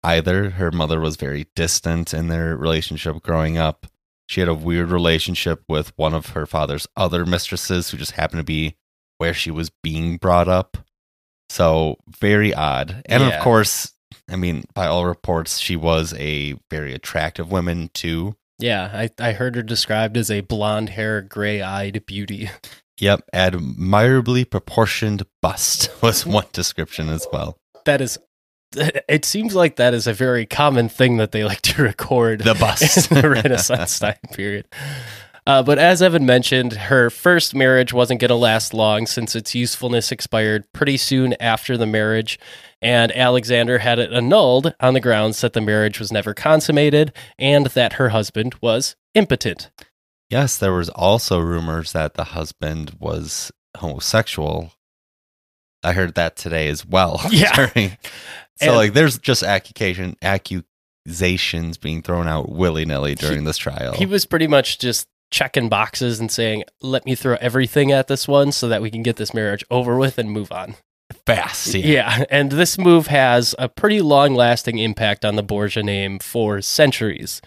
either. Her mother was very distant in their relationship growing up. She had a weird relationship with one of her father's other mistresses who just happened to be where she was being brought up. So very odd. And Yeah. of course, I mean, by all reports, she was a very attractive woman too. Yeah, I, I heard her described as a blonde hair, gray eyed beauty. Yep, admirably proportioned bust [LAUGHS] was one description as well. That is, [LAUGHS] it seems like that is a very common thing that they like to [LAUGHS] record. The bust. [LAUGHS] in the Renaissance time period. Uh, but as Evan mentioned, her first marriage wasn't going to last long since its usefulness expired pretty soon after the marriage, and Alexander had it annulled on the grounds that the marriage was never consummated and that her husband was impotent. Yes, there was also rumors that the husband was homosexual. I heard that today as well. Yeah. during- so And- like there's just accusation accusations being thrown out willy-nilly during this trial. He was pretty much just checking boxes and saying, "Let me throw everything at this one so that we can get this marriage over with and move on." Fast. Yeah. Yeah, and this move has a pretty long-lasting impact on the Borgia name for centuries.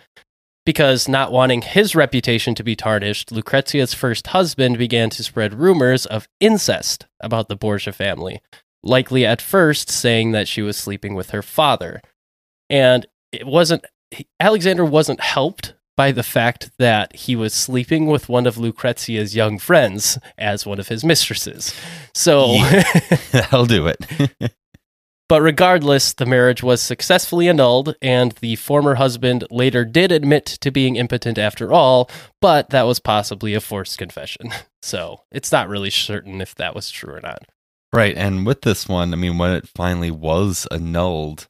Because not wanting his reputation to be tarnished, Lucrezia's first husband began to spread rumors of incest about the Borgia family, likely at first saying that she was sleeping with her father. And it wasn't Alexander wasn't helped by the fact that he was sleeping with one of Lucrezia's young friends as one of his mistresses. So [LAUGHS] That'll do it. [LAUGHS] But regardless, the marriage was successfully annulled, and the former husband later did admit to being impotent after all, but that was possibly a forced confession. [LAUGHS] So it's not really certain if that was true or not. Right. And with this one, I mean, when it finally was annulled,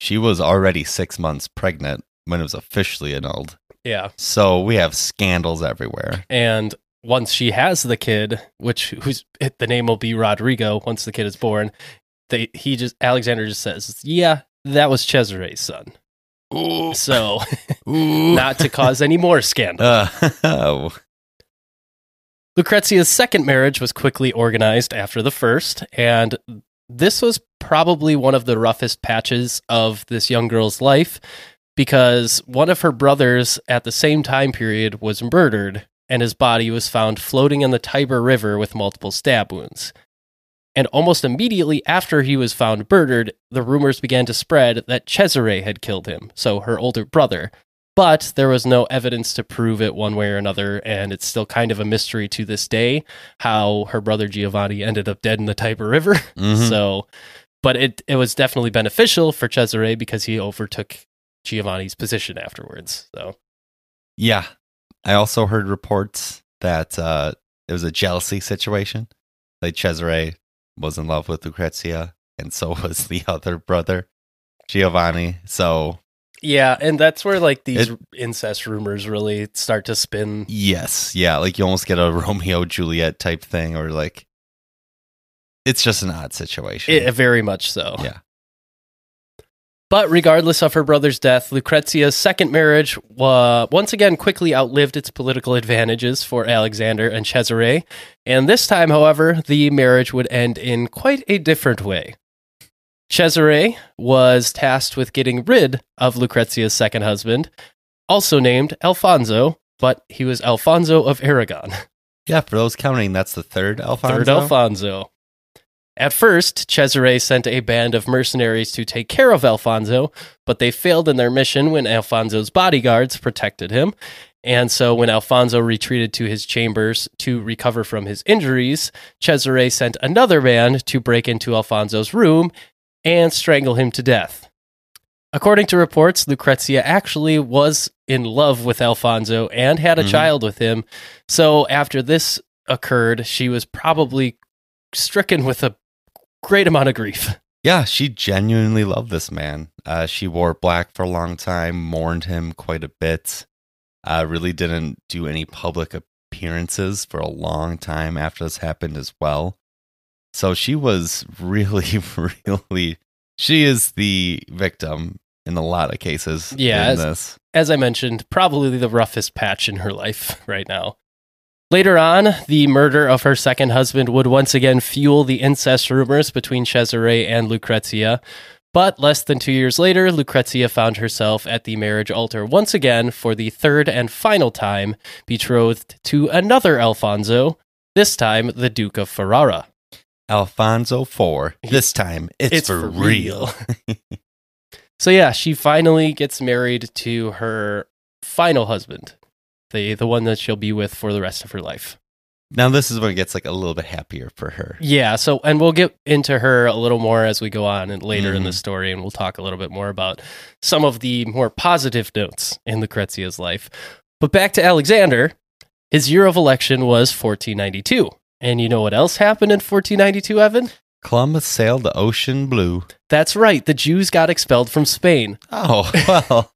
she was already six months pregnant when it was officially annulled. Yeah. So we have scandals everywhere. And once she has the kid, which who's [LAUGHS] the name will be Rodrigo once the kid is born, they he just Alexander just says, "Yeah, that was Cesare's son." So, [LAUGHS] not to cause any more [LAUGHS] scandal. Uh, oh. Lucrezia's second marriage was quickly organized after the first, and this was probably one of the roughest patches of this young girl's life because one of her brothers at the same time period was murdered, and his body was found floating in the Tiber River with multiple stab wounds. And almost immediately after he was found murdered, the rumors began to spread that Cesare had killed him, so her older brother. But there was no evidence to prove it one way or another, and it's still kind of a mystery to this day how her brother Giovanni ended up dead in the Tiber River. [LAUGHS] Mhm. So, but it, it was definitely beneficial for Cesare because he overtook Giovanni's position afterwards. So, Yeah. I also heard reports that uh, it was a jealousy situation. Like Cesare was in love with Lucrezia, and so [LAUGHS] was the other brother, Giovanni. So, yeah, and that's where like these It- incest rumors really start to spin. yes. Yeah. Like you almost get a [LAUGHS] Romeo Juliet type thing, or like it's just an odd situation. It, very much so. Yeah. But regardless of her brother's death, Lucrezia's second marriage uh, once again quickly outlived its political advantages for Alexander and Cesare. And this time, however, the marriage would end in quite a different way. Cesare was tasked with getting rid of Lucrezia's second husband, also named Alfonso, but he was Alfonso of Aragon. yeah. For those counting, that's the third Alfonso. Third Alfonso. At first, Cesare sent a band of mercenaries to take care of Alfonso, but they failed in their mission when Alfonso's bodyguards protected him. And so, when Alfonso retreated to his chambers to recover from his injuries, Cesare sent another band to break into Alfonso's room and strangle him to death. According to reports, Lucrezia actually was in love with Alfonso and had a Mhm. child with him. So, after this occurred, she was probably stricken with a great amount of grief. [LAUGHS] Yeah, she genuinely loved this man. Uh, she wore black for a long time, mourned him quite a bit. Uh, really didn't do any public appearances for a long time after this happened as well. So she was really, [LAUGHS] really. She is the victim in a lot of cases. Yeah, in as- this. As I mentioned, probably the roughest patch in her life [LAUGHS] right now. Later on, the murder of her second husband would once again fuel the incest rumors between Cesare and Lucrezia. But less than two years later, Lucrezia found herself at the marriage altar once again for the third and final time, betrothed to another Alfonso, this time the Duke of Ferrara. Alfonso Four. This time, it's, for, real. [LAUGHS] so yeah, she finally gets married to her final husband, the the one that she'll be with for the rest of her life. Now this is when it gets like a little bit happier for her. Yeah, so and we'll get into her a little more as we go on and later in the Mhm. story, and we'll talk a little bit more about some of the more positive notes in Lucrezia's life. But back to Alexander, his year of election was 1492. And you know what else happened in 1492, Evan? Columbus sailed the ocean blue. That's right, the Jews got expelled from Spain. Oh [LAUGHS] well,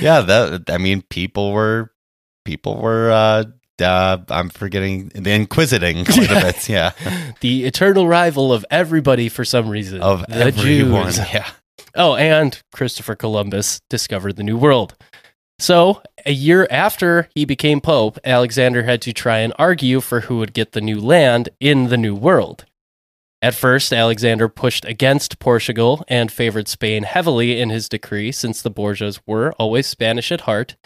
yeah. That I mean, people were people were. uh uh, I'm forgetting the inquisiting quite a [LAUGHS] bit. Yeah, the eternal rival of everybody for some reason. of the everyone. Jews. Yeah, Oh, and Christopher Columbus discovered the New World. So, a year after he became Pope, Alexander had to try and argue for who would get the new land in the New World. At first, Alexander pushed against Portugal and favored Spain heavily in his decree, since the Borgias were always Spanish at heart.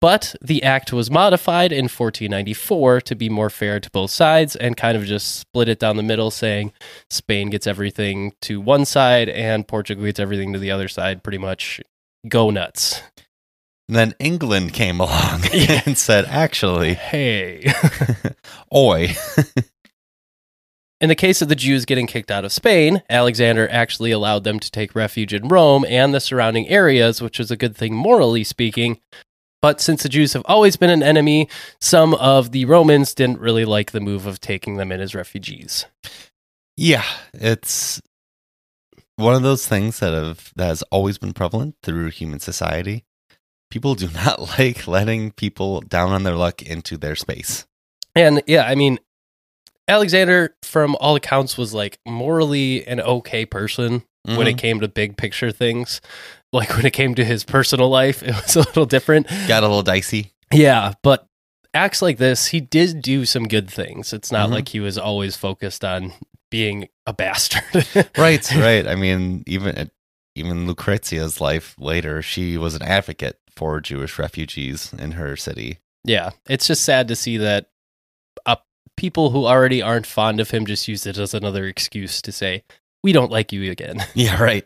But the act was modified in 1494 to be more fair to both sides and kind of just split it down the middle, saying Spain gets everything to one side and Portugal gets everything to the other side. Pretty much go nuts. And then England came [LAUGHS] along Yeah. and said, actually, Hey. [LAUGHS] oi. [LAUGHS] In the case of the Jews getting kicked out of Spain, Alexander actually allowed them to take refuge in Rome and the surrounding areas, which was a good thing morally speaking. But since the Jews have always been an enemy, some of the Romans didn't really like the move of taking them in as refugees. Yeah, it's one of those things that have that has always been prevalent through human society. People do not [LAUGHS] like letting people down on their luck into their space. And yeah, I mean, Alexander, from all accounts, was like morally an okay person when it Mhm. came to big picture things. Like when it came to his personal life, [LAUGHS] it was a little different. got a little dicey. Yeah, but acts like this, he did do some good things. It's not Mhm. like he was always focused on being a bastard. [LAUGHS] Right, right. I mean, even even Lucrezia's life later, she was an advocate for Jewish refugees in her city. yeah, it's just sad to see that uh, people who already aren't fond of him just use it as another excuse to say, we don't like you again. [LAUGHS] Yeah, right.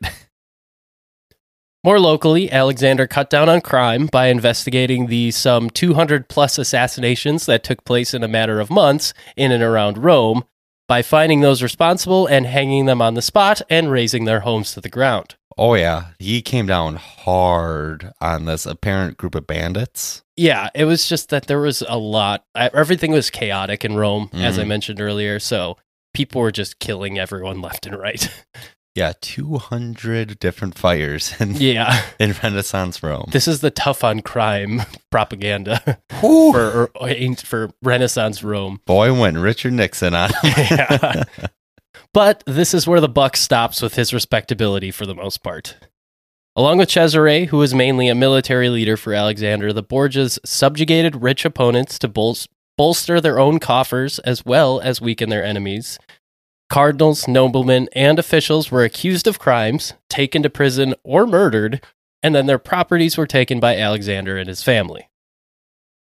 More locally, Alexander cut down on crime by investigating the some 200 plus assassinations that took place in a matter of months in and around Rome by finding those responsible and hanging them on the spot and razing their homes to the ground. Oh yeah, he came down hard on this apparent group of bandits. Yeah, it was just that there was a lot. I- Everything was chaotic in Rome, as I Mhm. mentioned earlier. So people were just killing everyone [LAUGHS] left and right. Yeah, 200 different fires [LAUGHS] in, yeah, in Renaissance Rome. this is the tough on crime [LAUGHS] propaganda for for Renaissance Rome. Boy, went Richard Nixon on him. Yeah. But this is where the buck stops with his respectability for the most part. Along with Cesare, who was mainly a military leader for Alexander, the Borgias subjugated rich opponents to bol- bolster their own coffers as well as weaken their enemies. Cardinals, noblemen, and officials were accused of crimes, taken to prison, or murdered, and then their properties were taken by Alexander and his family.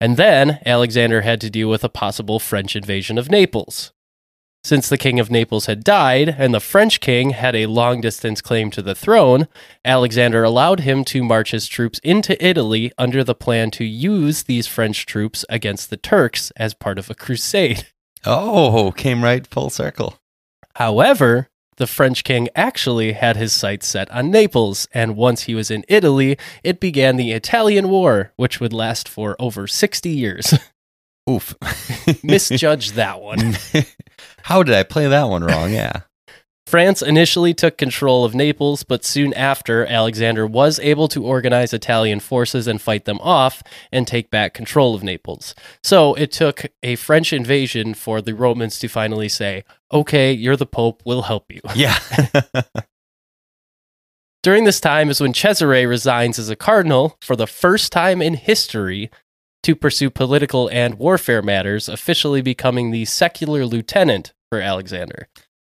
And then Alexander had to deal with a possible French invasion of Naples. Since the king of Naples had died and the French king had a long distance claim to the throne, Alexander allowed him to march his troops into Italy under the plan to use these French troops against the Turks as part of a crusade. [LAUGHS] oh, came right full circle. However, the French king actually had his sights set on Naples, and once he was in Italy, it began the Italian War, which would last for over 60 years. [LAUGHS] Oof. [LAUGHS] Misjudged that one. [LAUGHS] How did I play that one wrong? Yeah. France initially took control of Naples, but soon after, Alexander was able to organize Italian forces and fight them off and take back control of Naples. So it took a French invasion for the Romans to finally say, okay, you're the Pope, we'll help you. Yeah. [LAUGHS] During this time is when Cesare resigns as a cardinal for the first time in history to pursue political and warfare matters, officially becoming the secular lieutenant for Alexander.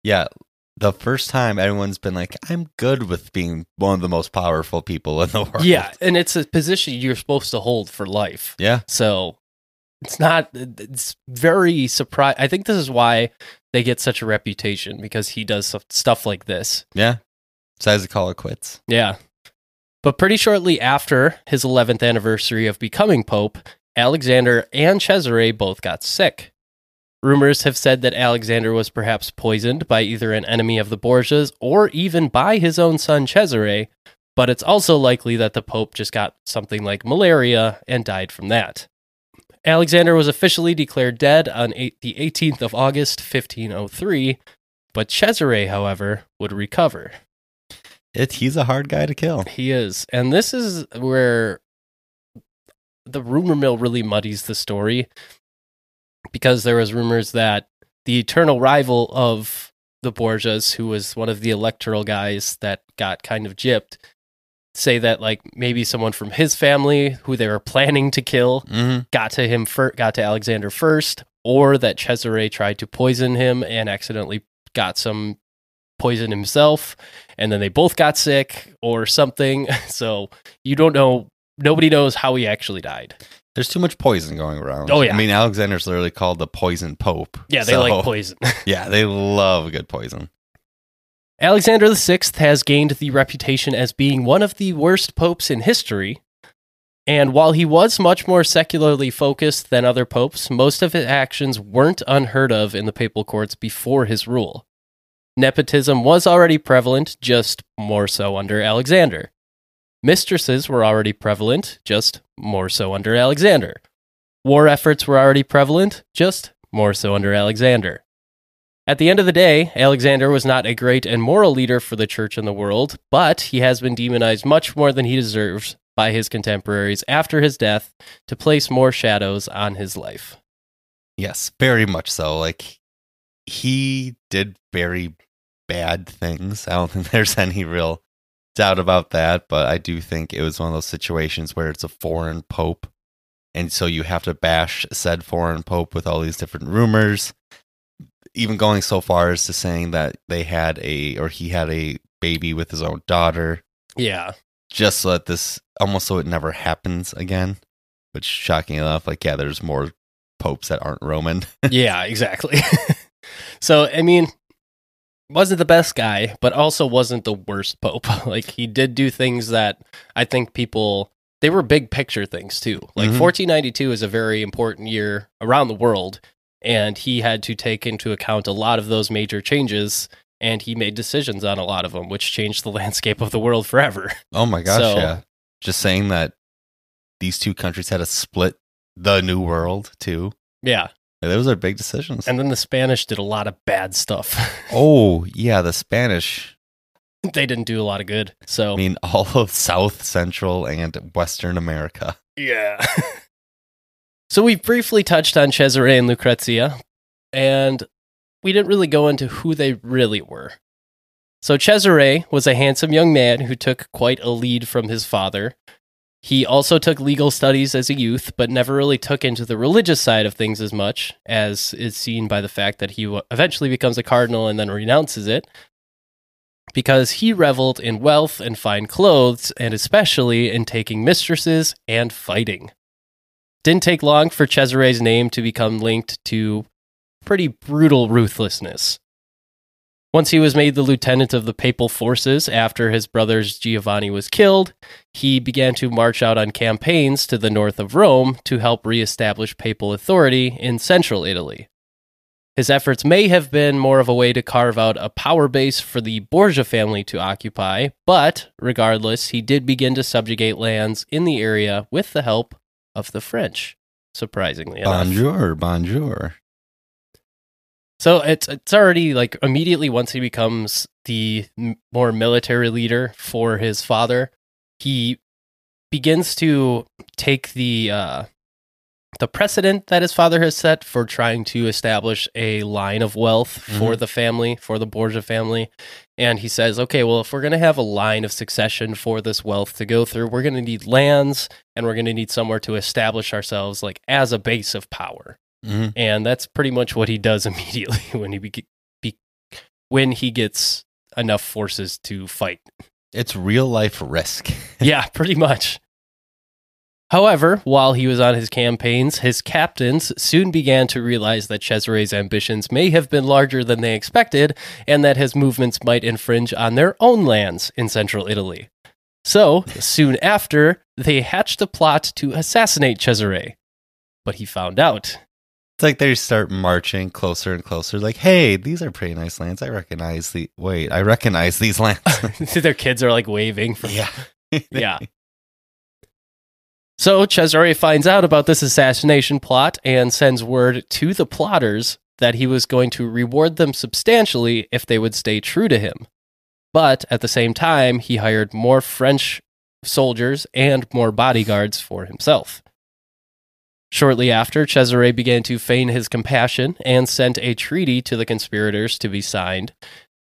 yeah. The first time anyone's been like, I'm good with being one of the most powerful people in the world. Yeah, and it's a position you're supposed to hold for life. Yeah. So it's not, it's very surprised. I think this is why they get such a reputation because he does stuff- stuff like this. Yeah. Decides to call it quits. Yeah. But pretty shortly after his 11th anniversary of becoming Pope, Alexander and Cesare both got sick. Rumors have said that Alexander was perhaps poisoned by either an enemy of the Borgias or even by his own son Cesare, but it's also likely that the Pope just got something like malaria and died from that. Alexander was officially declared dead on the 18th of August, 1503, but Cesare, however, would recover. It, he's a hard guy to kill. He is. And this is where the rumor mill really muddies the story because there was rumors that the eternal rival of the Borgias, who was one of the electoral guys that got kind of gypped, say that like maybe someone from his family who they were planning to kill hmm got to him fir- got to Alexander first, or that Cesare tried to poison him and accidentally got some poison himself, and then they both got sick or something. [LAUGHS] So you don't know. Nobody knows how he actually died. There's too much poison going around. Oh, yeah. I mean, Alexander's literally called the poison pope. Yeah, they So, like poison. [LAUGHS] Yeah, they love good poison. Alexander VI has gained the reputation as being one of the worst popes in history. And while he was much more secularly focused than other popes, most of his actions weren't unheard of in the papal courts before his rule. Nepotism was already prevalent, just more so under Alexander. Mistresses were already prevalent, just more so under Alexander. War efforts were already prevalent, just more so under Alexander. At the end of the day, Alexander was not a great and moral leader for the church and the world, but he has been demonized much more than he deserves by his contemporaries after his death to place more shadows on his life. Yes, very much so. Like he did very bad things. I don't [LAUGHS] think there's any real doubt about that, but I do think it was one of those situations where it's a foreign pope and so you have to bash said foreign pope with all these different rumors. Even going so far as to saying that they had a or he had a baby with his own daughter Yeah. just so that this almost so it never happens again. Which shocking enough, like yeah, there's more popes that aren't Roman. [LAUGHS] yeah, exactly. [LAUGHS] so, I mean, wasn't the best guy, but also wasn't the worst pope. [LAUGHS] like he did do things that I think people they were big picture things too. Like Mhm. 1492 is a very important year around the world and he had to take into account a lot of those major changes and he made decisions on a lot of them which changed the [LAUGHS] landscape of the world forever. Oh my gosh, So- yeah. Just saying that these two countries had to split the new world too. yeah. Those are big decisions. And then the Spanish did a lot of bad stuff. [LAUGHS] oh, yeah, the Spanish. they didn't do a lot of good. So I mean, all of South, Central, and Western America. Yeah. [LAUGHS] so we briefly touched on Cesare and Lucrezia, and we didn't really go into who they really were. So Cesare was a handsome young man who took quite a lead from his father. He also took legal studies as a youth, but never really took into the religious side of things as much, as is seen by the fact that he eventually becomes a cardinal and then renounces it, because he reveled in wealth and fine clothes, and especially in taking mistresses and fighting. Didn't take long for Cesare's name to become linked to pretty brutal ruthlessness. Once he was made the lieutenant of the papal forces after his brother's Giovanni was killed, he began to march out on campaigns to the north of Rome to help reestablish papal authority in central Italy. His efforts may have been more of a way to carve out a power base for the Borgia family to occupy, but regardless, he did begin to subjugate lands in the area with the help of the French, surprisingly enough. Bonjour, bonjour. So it's it's already like immediately once he becomes the more military leader for his father, he begins to take the uh, the precedent that his father has set for trying to establish a line of wealth for the family, for the Borgia family. And he says, okay, well, if we're going to have a line of succession for this wealth to go through, we're going to need lands and we're going to need somewhere to establish ourselves like as a base of power hmm and that's pretty much what he does [LAUGHS] immediately when he be- be- when he gets enough forces to fight. It's real life risk. [LAUGHS] yeah, pretty much. However, while he was on his campaigns, his captains soon began to realize that Cesare's ambitions may have been larger than they expected, and that his movements might infringe on their own lands in central Italy. So, soon after, they hatched a plot to assassinate Cesare. But he found out It's like they start marching closer and closer. Like, hey, these are pretty nice lands. I recognize the. Wait, I recognize these lands. [LAUGHS] [LAUGHS] their kids are like waving from yeah. [LAUGHS] yeah. So Cesare finds out about this assassination plot and sends word to the plotters that he was going to reward them substantially if they would stay true to him. But at the same time, he hired more French soldiers and more bodyguards for himself. Shortly after, Cesare began to feign his compassion and sent a treaty to the conspirators to be signed,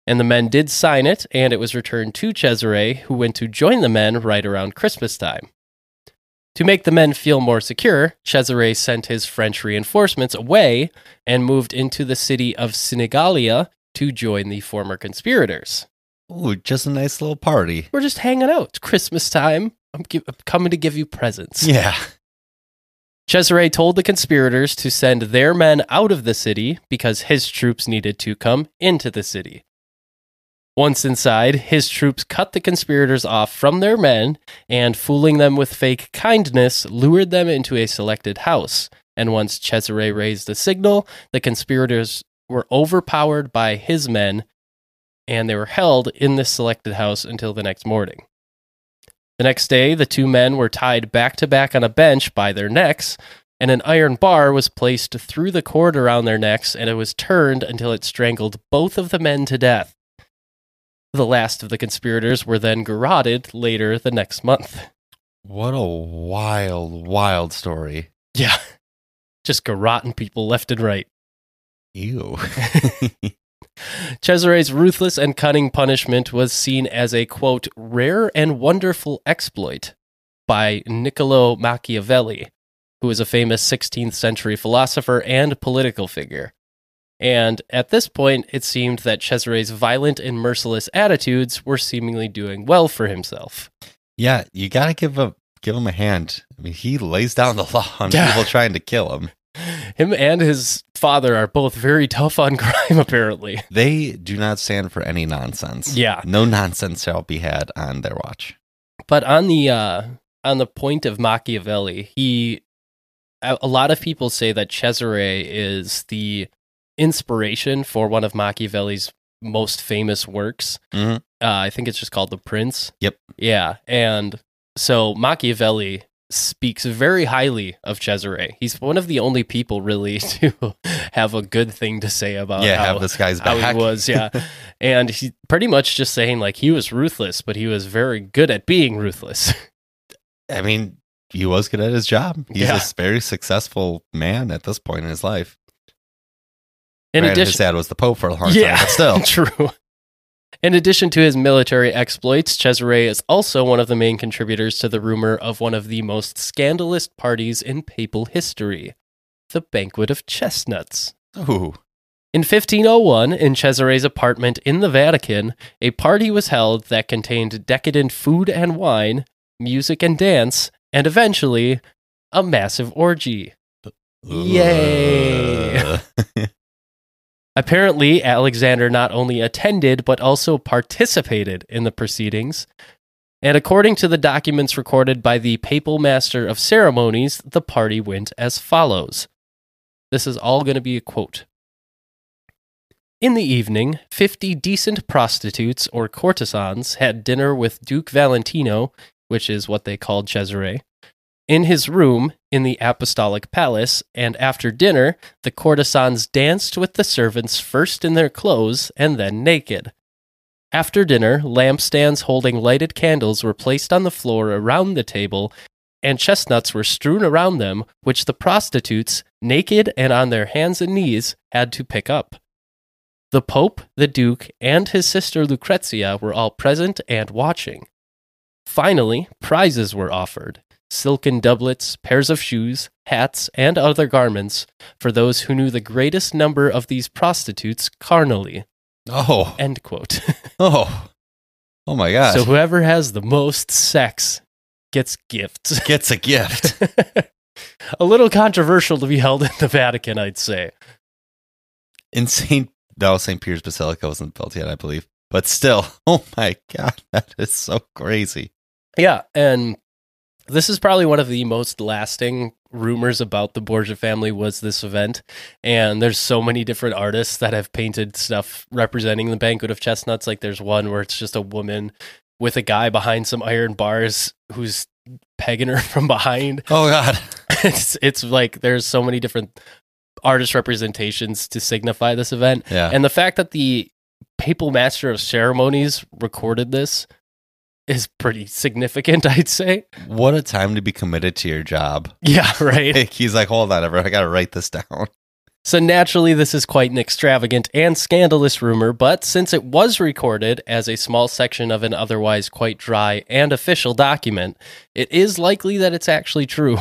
And the men did sign it, and it was returned to Cesare, who went to join the men right around Christmas time. To make the men feel more secure, Cesare sent his French reinforcements away and moved into the city of Senigallia to join the former conspirators. Ooh, just a nice little party. We're just hanging out. It's Christmas time. I'm, I'm coming to give you presents. Yeah. Cesare told the conspirators to send their men out of the city because his troops needed to come into the city. Once inside, his troops cut the conspirators off from their men and, fooling them with fake kindness, lured them into a selected house. And once Cesare raised the signal, the conspirators were overpowered by his men and they were held in this selected house until the next morning. The next day, the two men were tied back to back on a bench by their necks, and an iron bar was placed through the cord around their necks, and it was turned until it strangled both of the men to death. The last of the conspirators were then garroted later the next month. What a wild, wild story. Yeah. Just garroting people left and right. Ew. [LAUGHS] [LAUGHS] Cesare's ruthless and cunning punishment was seen as a quote rare and wonderful exploit by Niccolo Machiavelli, who was a famous 16th century philosopher and political figure. And at this point, it seemed that Cesare's violent and merciless attitudes were seemingly doing well for himself. yeah, you gotta give a give him a hand. I mean, he lays down the law on Yeah. people [LAUGHS] trying to kill him. Him and his father are both very tough on [LAUGHS] crime, apparently. They do not stand for any nonsense. Yeah. No nonsense shall be had on their watch. But on the uh, on the point of Machiavelli, he a, lot of people say that Cesare is the inspiration for one of Machiavelli's most famous works. Mhm. Uh, I think it's just called The Prince. Yep. Yeah, and so Machiavelli speaks very highly of Cesare. He's one of the only people really [LAUGHS] to have a good thing to say about yeah, how, this guy's how he was, yeah. [LAUGHS] and he pretty much just saying like he was ruthless, but he was very good at being ruthless. [LAUGHS] I mean, he was good at his job. He's Yeah. a very successful man at this point in his life. In Granted, his addition, dad was the Pope for a long Yeah. time, but still. true. In addition to his military exploits, Cesare is also one of the main contributors to the rumor of one of the most scandalous parties in papal history, the Banquet of Chestnuts. Ooh. In 1501, in Cesare's apartment in the Vatican, a party was held that contained decadent food and wine, music and dance, and eventually a massive orgy. [LAUGHS] Yay. [LAUGHS] Apparently, Alexander not only attended but also participated in the proceedings. And according to the documents recorded by the papal master of ceremonies, the party went as follows. This is all going to be a quote. In the evening, 50 decent prostitutes or courtesans had dinner with Duke Valentino, which is what they called Cesare, in his room in the apostolic palace, and after dinner, the courtesans danced with the servants first in their clothes and then naked. After dinner, lampstands holding lighted candles were placed on the floor around the table, and chestnuts were strewn around them, which the prostitutes, naked and on their hands and knees, had to pick up. The Pope, the Duke, and his sister Lucrezia were all present and watching. Finally, prizes were offered silken doublets, pairs of shoes, hats, and other garments for those who knew the greatest number of these prostitutes carnally. Oh. End quote. [LAUGHS] Oh. Oh my gosh. so whoever has the most sex gets gifts. [LAUGHS] gets a gift. [LAUGHS] a little controversial to be held in the Vatican, I'd say. In St. No, St. Peter's Basilica wasn't built yet, I believe. But still, oh my god, that is so crazy. Yeah, and this is probably one of the most lasting rumors about the Borgia family was this event. And there's so many different artists that have painted stuff representing the banquet of chestnuts. Like there's one where it's just a woman with a guy behind some iron bars who's pegging her [LAUGHS] from behind. Oh god. [LAUGHS] it's it's like there's so many different artist representations to signify this event. Yeah. And the fact that the papal master of ceremonies recorded this is pretty significant, [LAUGHS] I'd say. what a time to be committed to your job. Yeah, [LAUGHS] right. Like, he's like, hold on, everyone, I gotta write this down. [LAUGHS] So naturally, this is quite an extravagant and scandalous rumor, but since it was recorded as a small section of an otherwise quite dry and official document, it is likely that it's actually true.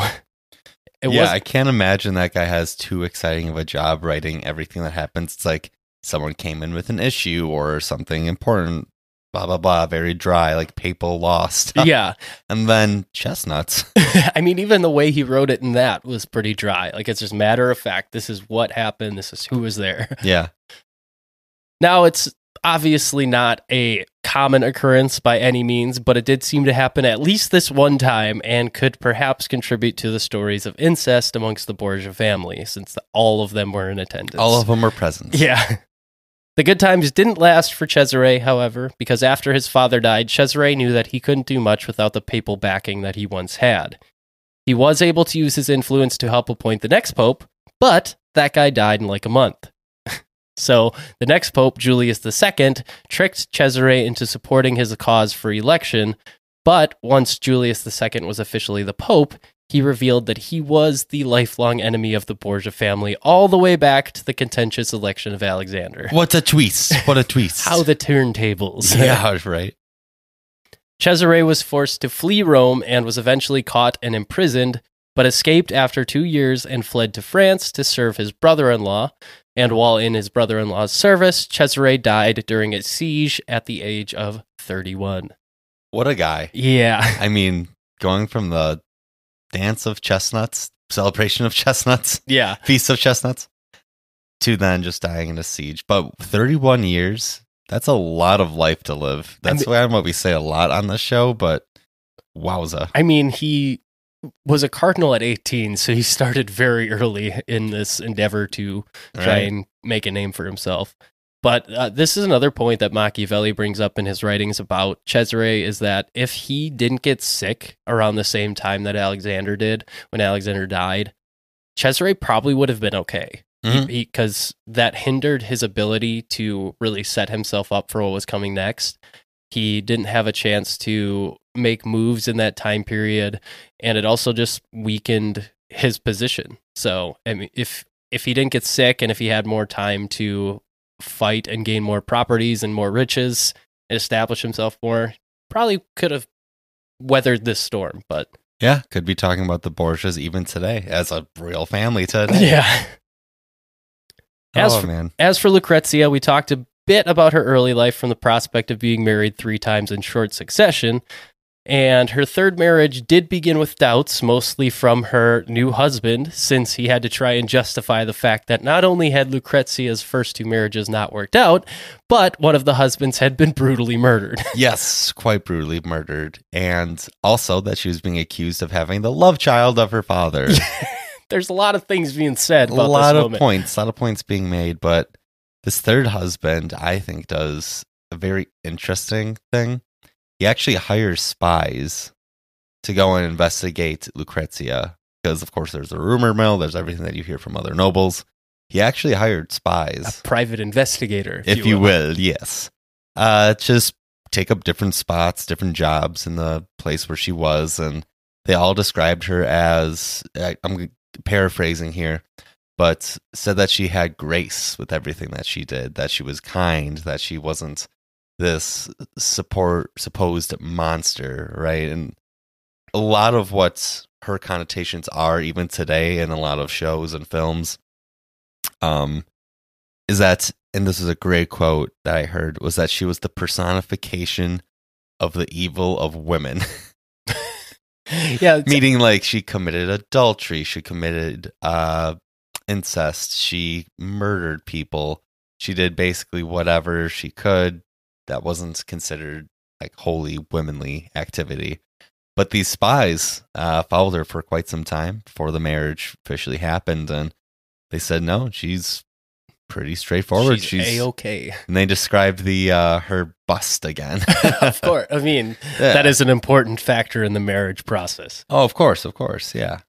It yeah, was I can't imagine that guy has too exciting of a job writing everything that happens. It's like someone came in with an issue or something important, blah blah blah, very dry, like papal law [LAUGHS] stuff. yeah. and then chestnuts. [LAUGHS] I mean, even the way he wrote it in that was pretty dry. Like it's just matter of fact. This is what happened. This is who was there. [LAUGHS] yeah, Now, it's obviously not a common occurrence by any means, but it did seem to happen at least this one time and could perhaps contribute to the stories of incest amongst the Borgia family, since all of them were in attendance. all of them were present. Yeah. The good times didn't last for Cesare, however, because after his father died, Cesare knew that he couldn't do much without the papal backing that he once had. He was able to use his influence to help appoint the next pope, but that guy died in like a month. [LAUGHS] so the next pope, Julius II, tricked Cesare into supporting his cause for election, but once Julius II was officially the pope, he revealed that he was the lifelong enemy of the Borgia family all the way back to the contentious election of Alexander. [LAUGHS] What a twist! What a twist! How the turntables. [LAUGHS] yeah, right. Cesare was forced to flee Rome and was eventually caught and imprisoned, but escaped after two years and fled to France to serve his brother in law. And while in his brother in law's service, Cesare died during a siege at the age of 31. What a guy! Yeah. I mean, going from the dance of chestnuts, celebration of [LAUGHS] chestnuts, Yeah. feast of chestnuts, to then just dying in a siege. But 31 years, that's a lot of life to live. That's why what we say a lot on the show, but wowza. I mean, he was a cardinal at 18, so he started very early in this endeavor to try Right? and make a name for himself. But uh, this is another point that Machiavelli brings up in his writings about Cesare is that if he didn't get sick around the same time that Alexander did when Alexander died, Cesare probably would have been okay because that hindered his ability to really set himself up for what was coming next. He didn't have a chance to make moves in that time period, and it also just weakened his position. So, I mean, if if he didn't get sick and if he had more time to fight and gain more properties and more riches and establish himself more, probably could have weathered this storm. But Yeah, could be talking about the Borgias even today as a real family today. yeah. [LAUGHS] As oh, for- man. As for Lucrezia, we talked a bit about her early life from the prospect of being married three times in short succession. And her third marriage did begin with doubts, mostly from her new husband, since he had to try and justify the fact that not only had Lucrezia's first two marriages not worked out, but one of the husbands had been brutally murdered. [LAUGHS] Yes, quite brutally murdered. And also that she was being accused of having the love child of her father. [LAUGHS] There's a lot of things being said a lot of woman. points, a lot of points being made, but this third husband, I think, does a very interesting thing. He actually hires spies to go and investigate Lucrezia because, of course, there's a rumor mill. There's everything that you hear from other nobles. He actually hired spies. A private investigator, if you will. Yes, uh, just take up different spots, different jobs in the place where she was, and they all described her as I- I'm paraphrasing here, but said that she had grace with everything that she did, that she was kind, that she wasn't this support supposed monster, right? And a lot of what her connotations are even today in a lot of shows and films um is that and this is a great quote that I heard was that she was the personification of the evil of women. [LAUGHS] Yeah, [LAUGHS] Meaning like she committed adultery, she committed uh incest, she murdered people. She did basically whatever she could that wasn't considered like wholly womanly activity. But these spies uh, followed her for quite some time before the marriage officially happened, and they said no, she's pretty straightforward. she's, She's, a-okay. and they described the uh, her bust again. [LAUGHS] of course. I mean, Yeah. that is an important factor in the marriage process. Oh, of course, of course, yeah.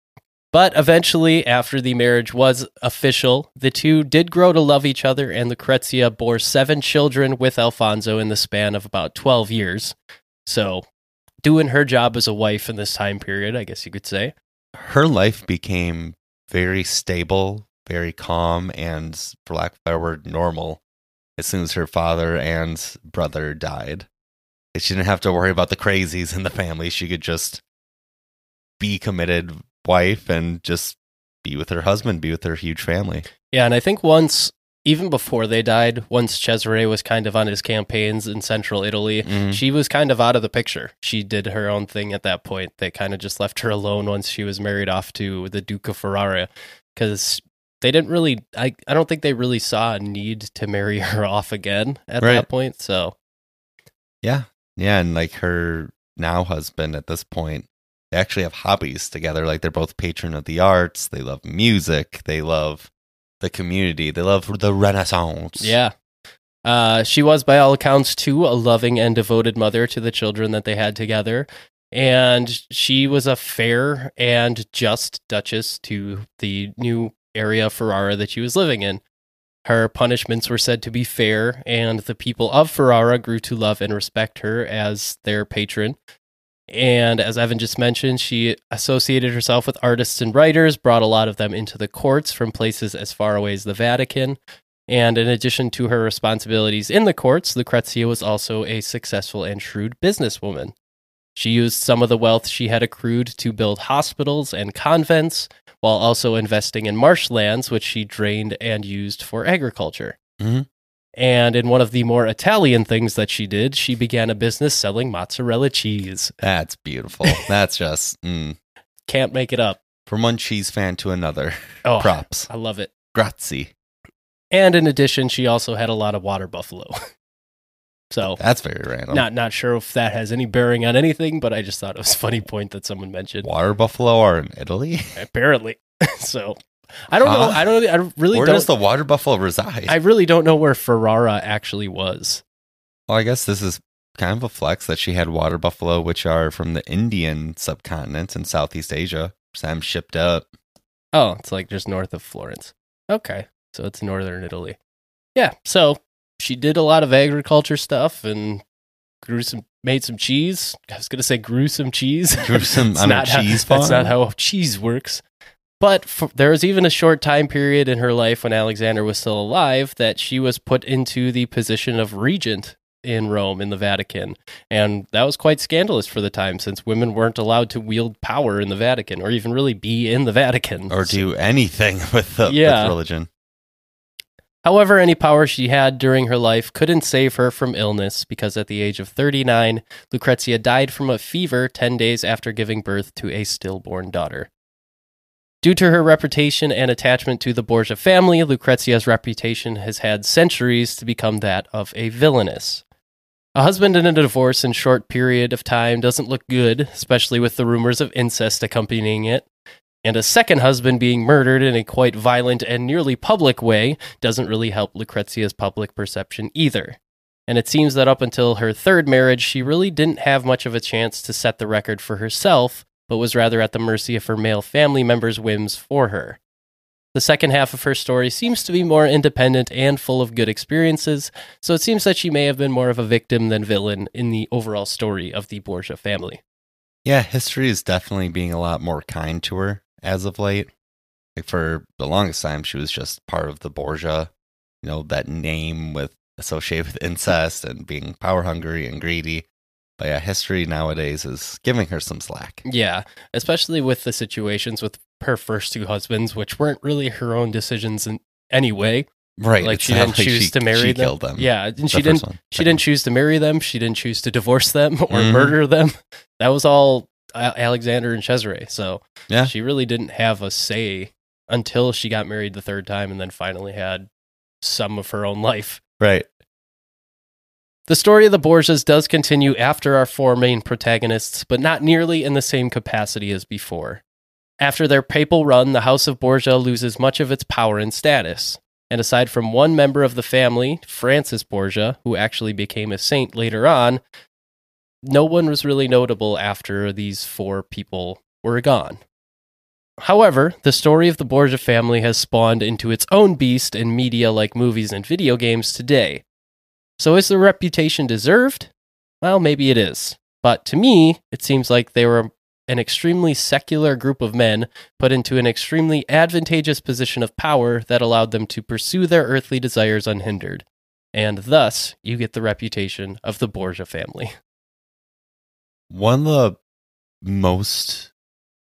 But eventually, after the marriage was official, the two did grow to love each other, and Lucrezia bore seven children with Alfonso in the span of about 12 years. So, doing her job as a wife in this time period, I guess you could say. Her life became very stable very calm and, for lack of a word, normal as soon as her father and brother died. She didn't have to worry about the crazies in the family. She could just be committed wife and just be with her husband, be with her huge family. Yeah, and I think once, even before they died, once Cesare was kind of on his campaigns in central Italy, Mhm. she was kind of out of the picture. She did her own thing at that point. They kind of just left her alone once she was married off to the Duke of Ferrara because they didn't really, I, I don't think they really saw a need to marry [LAUGHS] her off again at Right. that point. So, Yeah. Yeah. And like her now husband at this point, they actually have hobbies together. Like they're both patron of the arts. They love music. They love the community. They love the Renaissance. yeah. Uh, she was, by all accounts, too, a loving and devoted mother to the children that they had together. And she was a fair and just duchess to the new area of Ferrara that she was living in. Her punishments were said to be fair, and the people of Ferrara grew to love and respect her as their patron. And as Evan just mentioned, she associated herself with artists and writers, brought a lot of them into the courts from places as far away as the Vatican. And in addition to her responsibilities in the courts, Lucrezia was also a successful and shrewd businesswoman. She used some of the wealth she had accrued to build hospitals and convents, while also investing in marshlands, which she drained and used for agriculture. Mhm. And in one of the more Italian things that she did, she began a business selling mozzarella cheese. That's beautiful. [LAUGHS] That's just mm, Can't make it up. from one cheese fan to another. [LAUGHS] Oh, Props. I love it. Grazie. And in addition, she also had a lot of water buffalo. [LAUGHS] so That's very random. not not sure if that has any bearing on anything, but I just thought it was a funny point that someone mentioned. Water buffalo are in Italy. Apparently, so I don't know. Huh? I don't. I really Where don't. does the water buffalo reside? I really don't know where Ferrara actually was. well, I guess this is kind of a flex that she had water buffalo, which are from the Indian subcontinent in Southeast Asia. Sam shipped up. Oh, it's like just north of Florence. Okay, so it's northern Italy. Yeah. So she did a lot of agriculture stuff and grew some, made some cheese. I was gonna say grew some cheese. Grew some [LAUGHS] on a not how- cheese That's not how cheese works. But for, there was even a short time period in her life when Alexander was still alive that she was put into the position of regent in Rome in the Vatican. And that was quite scandalous for the time since women weren't allowed to wield power in the Vatican or even really be in the Vatican. or do anything [LAUGHS] with the Yeah. with religion. However, any power she had during her life couldn't save her from illness because at the age of 39, Lucrezia died from a fever 10 days after giving birth to a stillborn daughter. Due to her reputation and attachment to the Borgia family, Lucrezia's reputation has had centuries to become that of a villainess. A husband in a divorce in short period of time doesn't look good, especially with the rumors of incest accompanying it. And a second husband being murdered in a quite violent and nearly public way doesn't really help Lucrezia's public perception either. And it seems that up until her third marriage, she really didn't have much of a chance to set the record for herself, but was rather at the mercy of her male family members' whims for her. The second half of her story seems to be more independent and full of good experiences, so it seems that she may have been more of a victim than villain in the overall story of the Borgia family. Yeah, history is definitely being a lot more kind to her as of late. Like for the longest time, she was just part of the Borgia, you know, that name with associated with incest and being power hungry and greedy. But yeah, history nowadays is giving her some slack. Yeah, especially with the situations with her first two husbands, which weren't really her own decisions in any way. Right. Like she didn't like choose she- to marry she them. killed them. Yeah, and The she didn't. one. She didn't choose to marry them. She didn't choose to divorce them or Mhm. murder them. [LAUGHS] That was all Alexander and Cesare. So Yeah. she really didn't have a say until she got married the third time, and then finally had some of her own life. Right. The story of the Borgias does continue after our four main protagonists, but not nearly in the same capacity as before. After their papal run, the House of Borgia loses much of its power and status. And aside from one member of the family, Francis Borgia, who actually became a saint later on, no one was really notable after these four people were gone. However, the story of the Borgia family has spawned into its own beast in media like movies and video games today. So is the reputation deserved? Well, maybe it is. But to me, it seems like they were an extremely secular group of men put into an extremely advantageous position of power that allowed them to pursue their earthly desires unhindered. And thus, you get the reputation of the Borgia family. One of the most,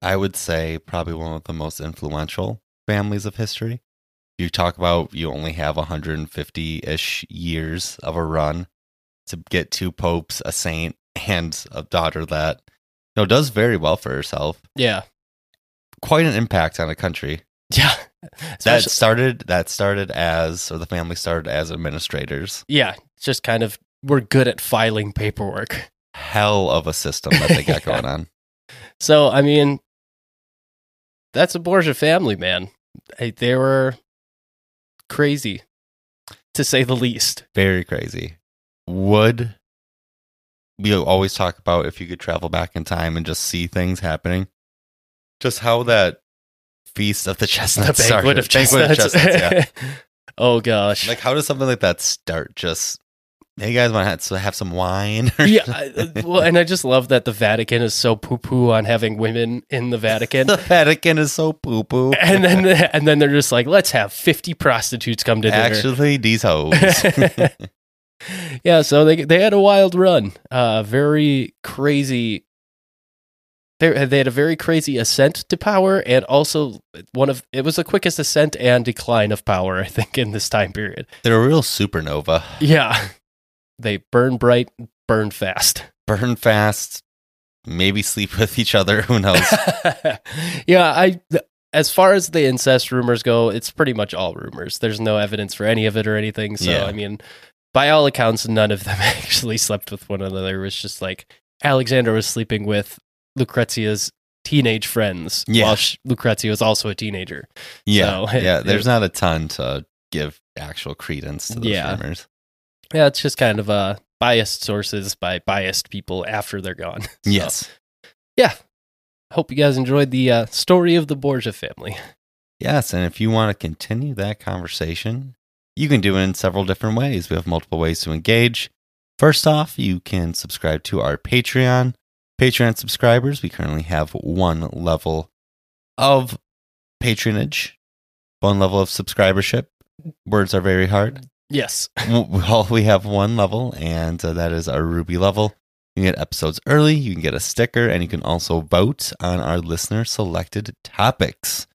I would say, probably one of the most influential families of history. You talk about you only have 150 ish years of a run to get two popes, a saint, [LAUGHS] and a daughter that you know, does very well for herself. Yeah. Quite an impact on a country. [LAUGHS] Yeah. That started that started as or the family started as administrators. yeah. Just kind of, we're good at filing paperwork. Hell of a system that they got [LAUGHS] Yeah. going on. So, I mean, that's a Borgia family, man. They were crazy, to say the least. Very crazy. Would we always talk about if you could travel back in time and just see things happening? Just how that feast of the The chestnuts banquet started. of chestnuts. yeah. [LAUGHS] oh, gosh. Like, how does something like that start? Just, hey guys, want to have some wine? Or yeah. I- Well, and I just love that the Vatican is so poo poo on having women in the Vatican. [LAUGHS] the Vatican is so poo poo. [LAUGHS] and then and then they're just like, let's have 50 prostitutes come to dinner. Actually, these hoes. [LAUGHS] yeah, so they they had a wild run. Uh very crazy they, they had a very crazy ascent to power and also one of it was the quickest ascent and decline of power i think in this time period They're a real supernova. yeah they burn bright burn fast Burn fast. Maybe sleep with each other. Who knows? [LAUGHS] yeah i as far as the incest rumors go it's pretty much all rumors there's no evidence for any of it or anything so Yeah. i mean by all accounts none of them [LAUGHS] actually slept with one another it was just like alexander was sleeping with lucrezia's teenage friends Yeah. while sh- lucrezia was also a teenager Yeah. So, [LAUGHS] yeah. it- There's not a ton to give actual credence to those Yeah. rumors. Yeah it's just kind of uh biased sources by biased people after they're gone [LAUGHS] So, Yes. yeah hope you guys enjoyed the uh, story of the borgia family Yes. And if you want to continue that conversation, you can do it in several different ways. We have multiple ways to engage. First off, you can subscribe to our Patreon. Patreon subscribers, we currently have one level of patronage, one level of subscribership. Words are very hard. Yes [LAUGHS] well, we have one level, and uh, that is our Ruby level. You can get episodes early, you can get a sticker, and you can also vote on our listener selected topics,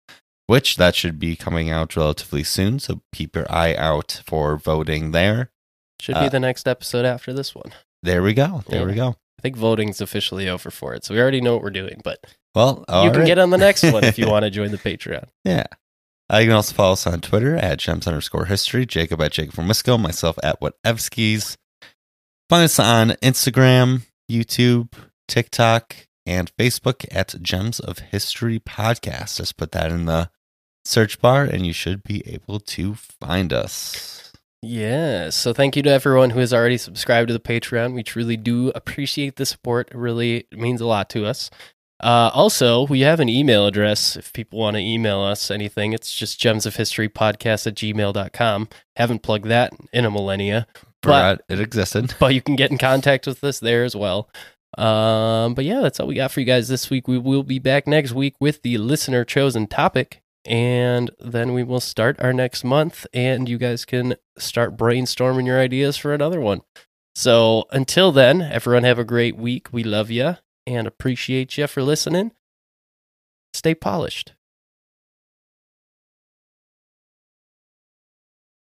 which that should be coming out relatively soon. So keep your eye out for voting there. should be Uh, the next episode after this one There we go. There we go. I think voting's officially over for it, so we already know what we're doing. But Well, you can right. get on the next one if you [LAUGHS] want to join the Patreon. Yeah. Uh, you can also follow us on Twitter at gems underscore history, Jacob at Jacob from Wisco, myself at Whatevskis. Find us on Instagram, YouTube, TikTok, and Facebook at Gems of History Podcast. Just put that in the search bar and you should be able to find us. Yes. So thank you to everyone who has already subscribed to the Patreon. We truly do appreciate the support. It really means a lot to us. Uh, also, we have an email address if people want to email us anything. It's just gemsofhistorypodcast at gmail.com. Haven't plugged that in a millennia. Forgot it existed. [LAUGHS] but you can get in contact with us there as well. Um, but yeah, that's all we got for you guys this week. We will be back next week with the listener chosen topic, and then we will start our next month, and you guys can start brainstorming your ideas for another one. So until then, everyone have a great week. We love you and appreciate you for listening. Stay polished.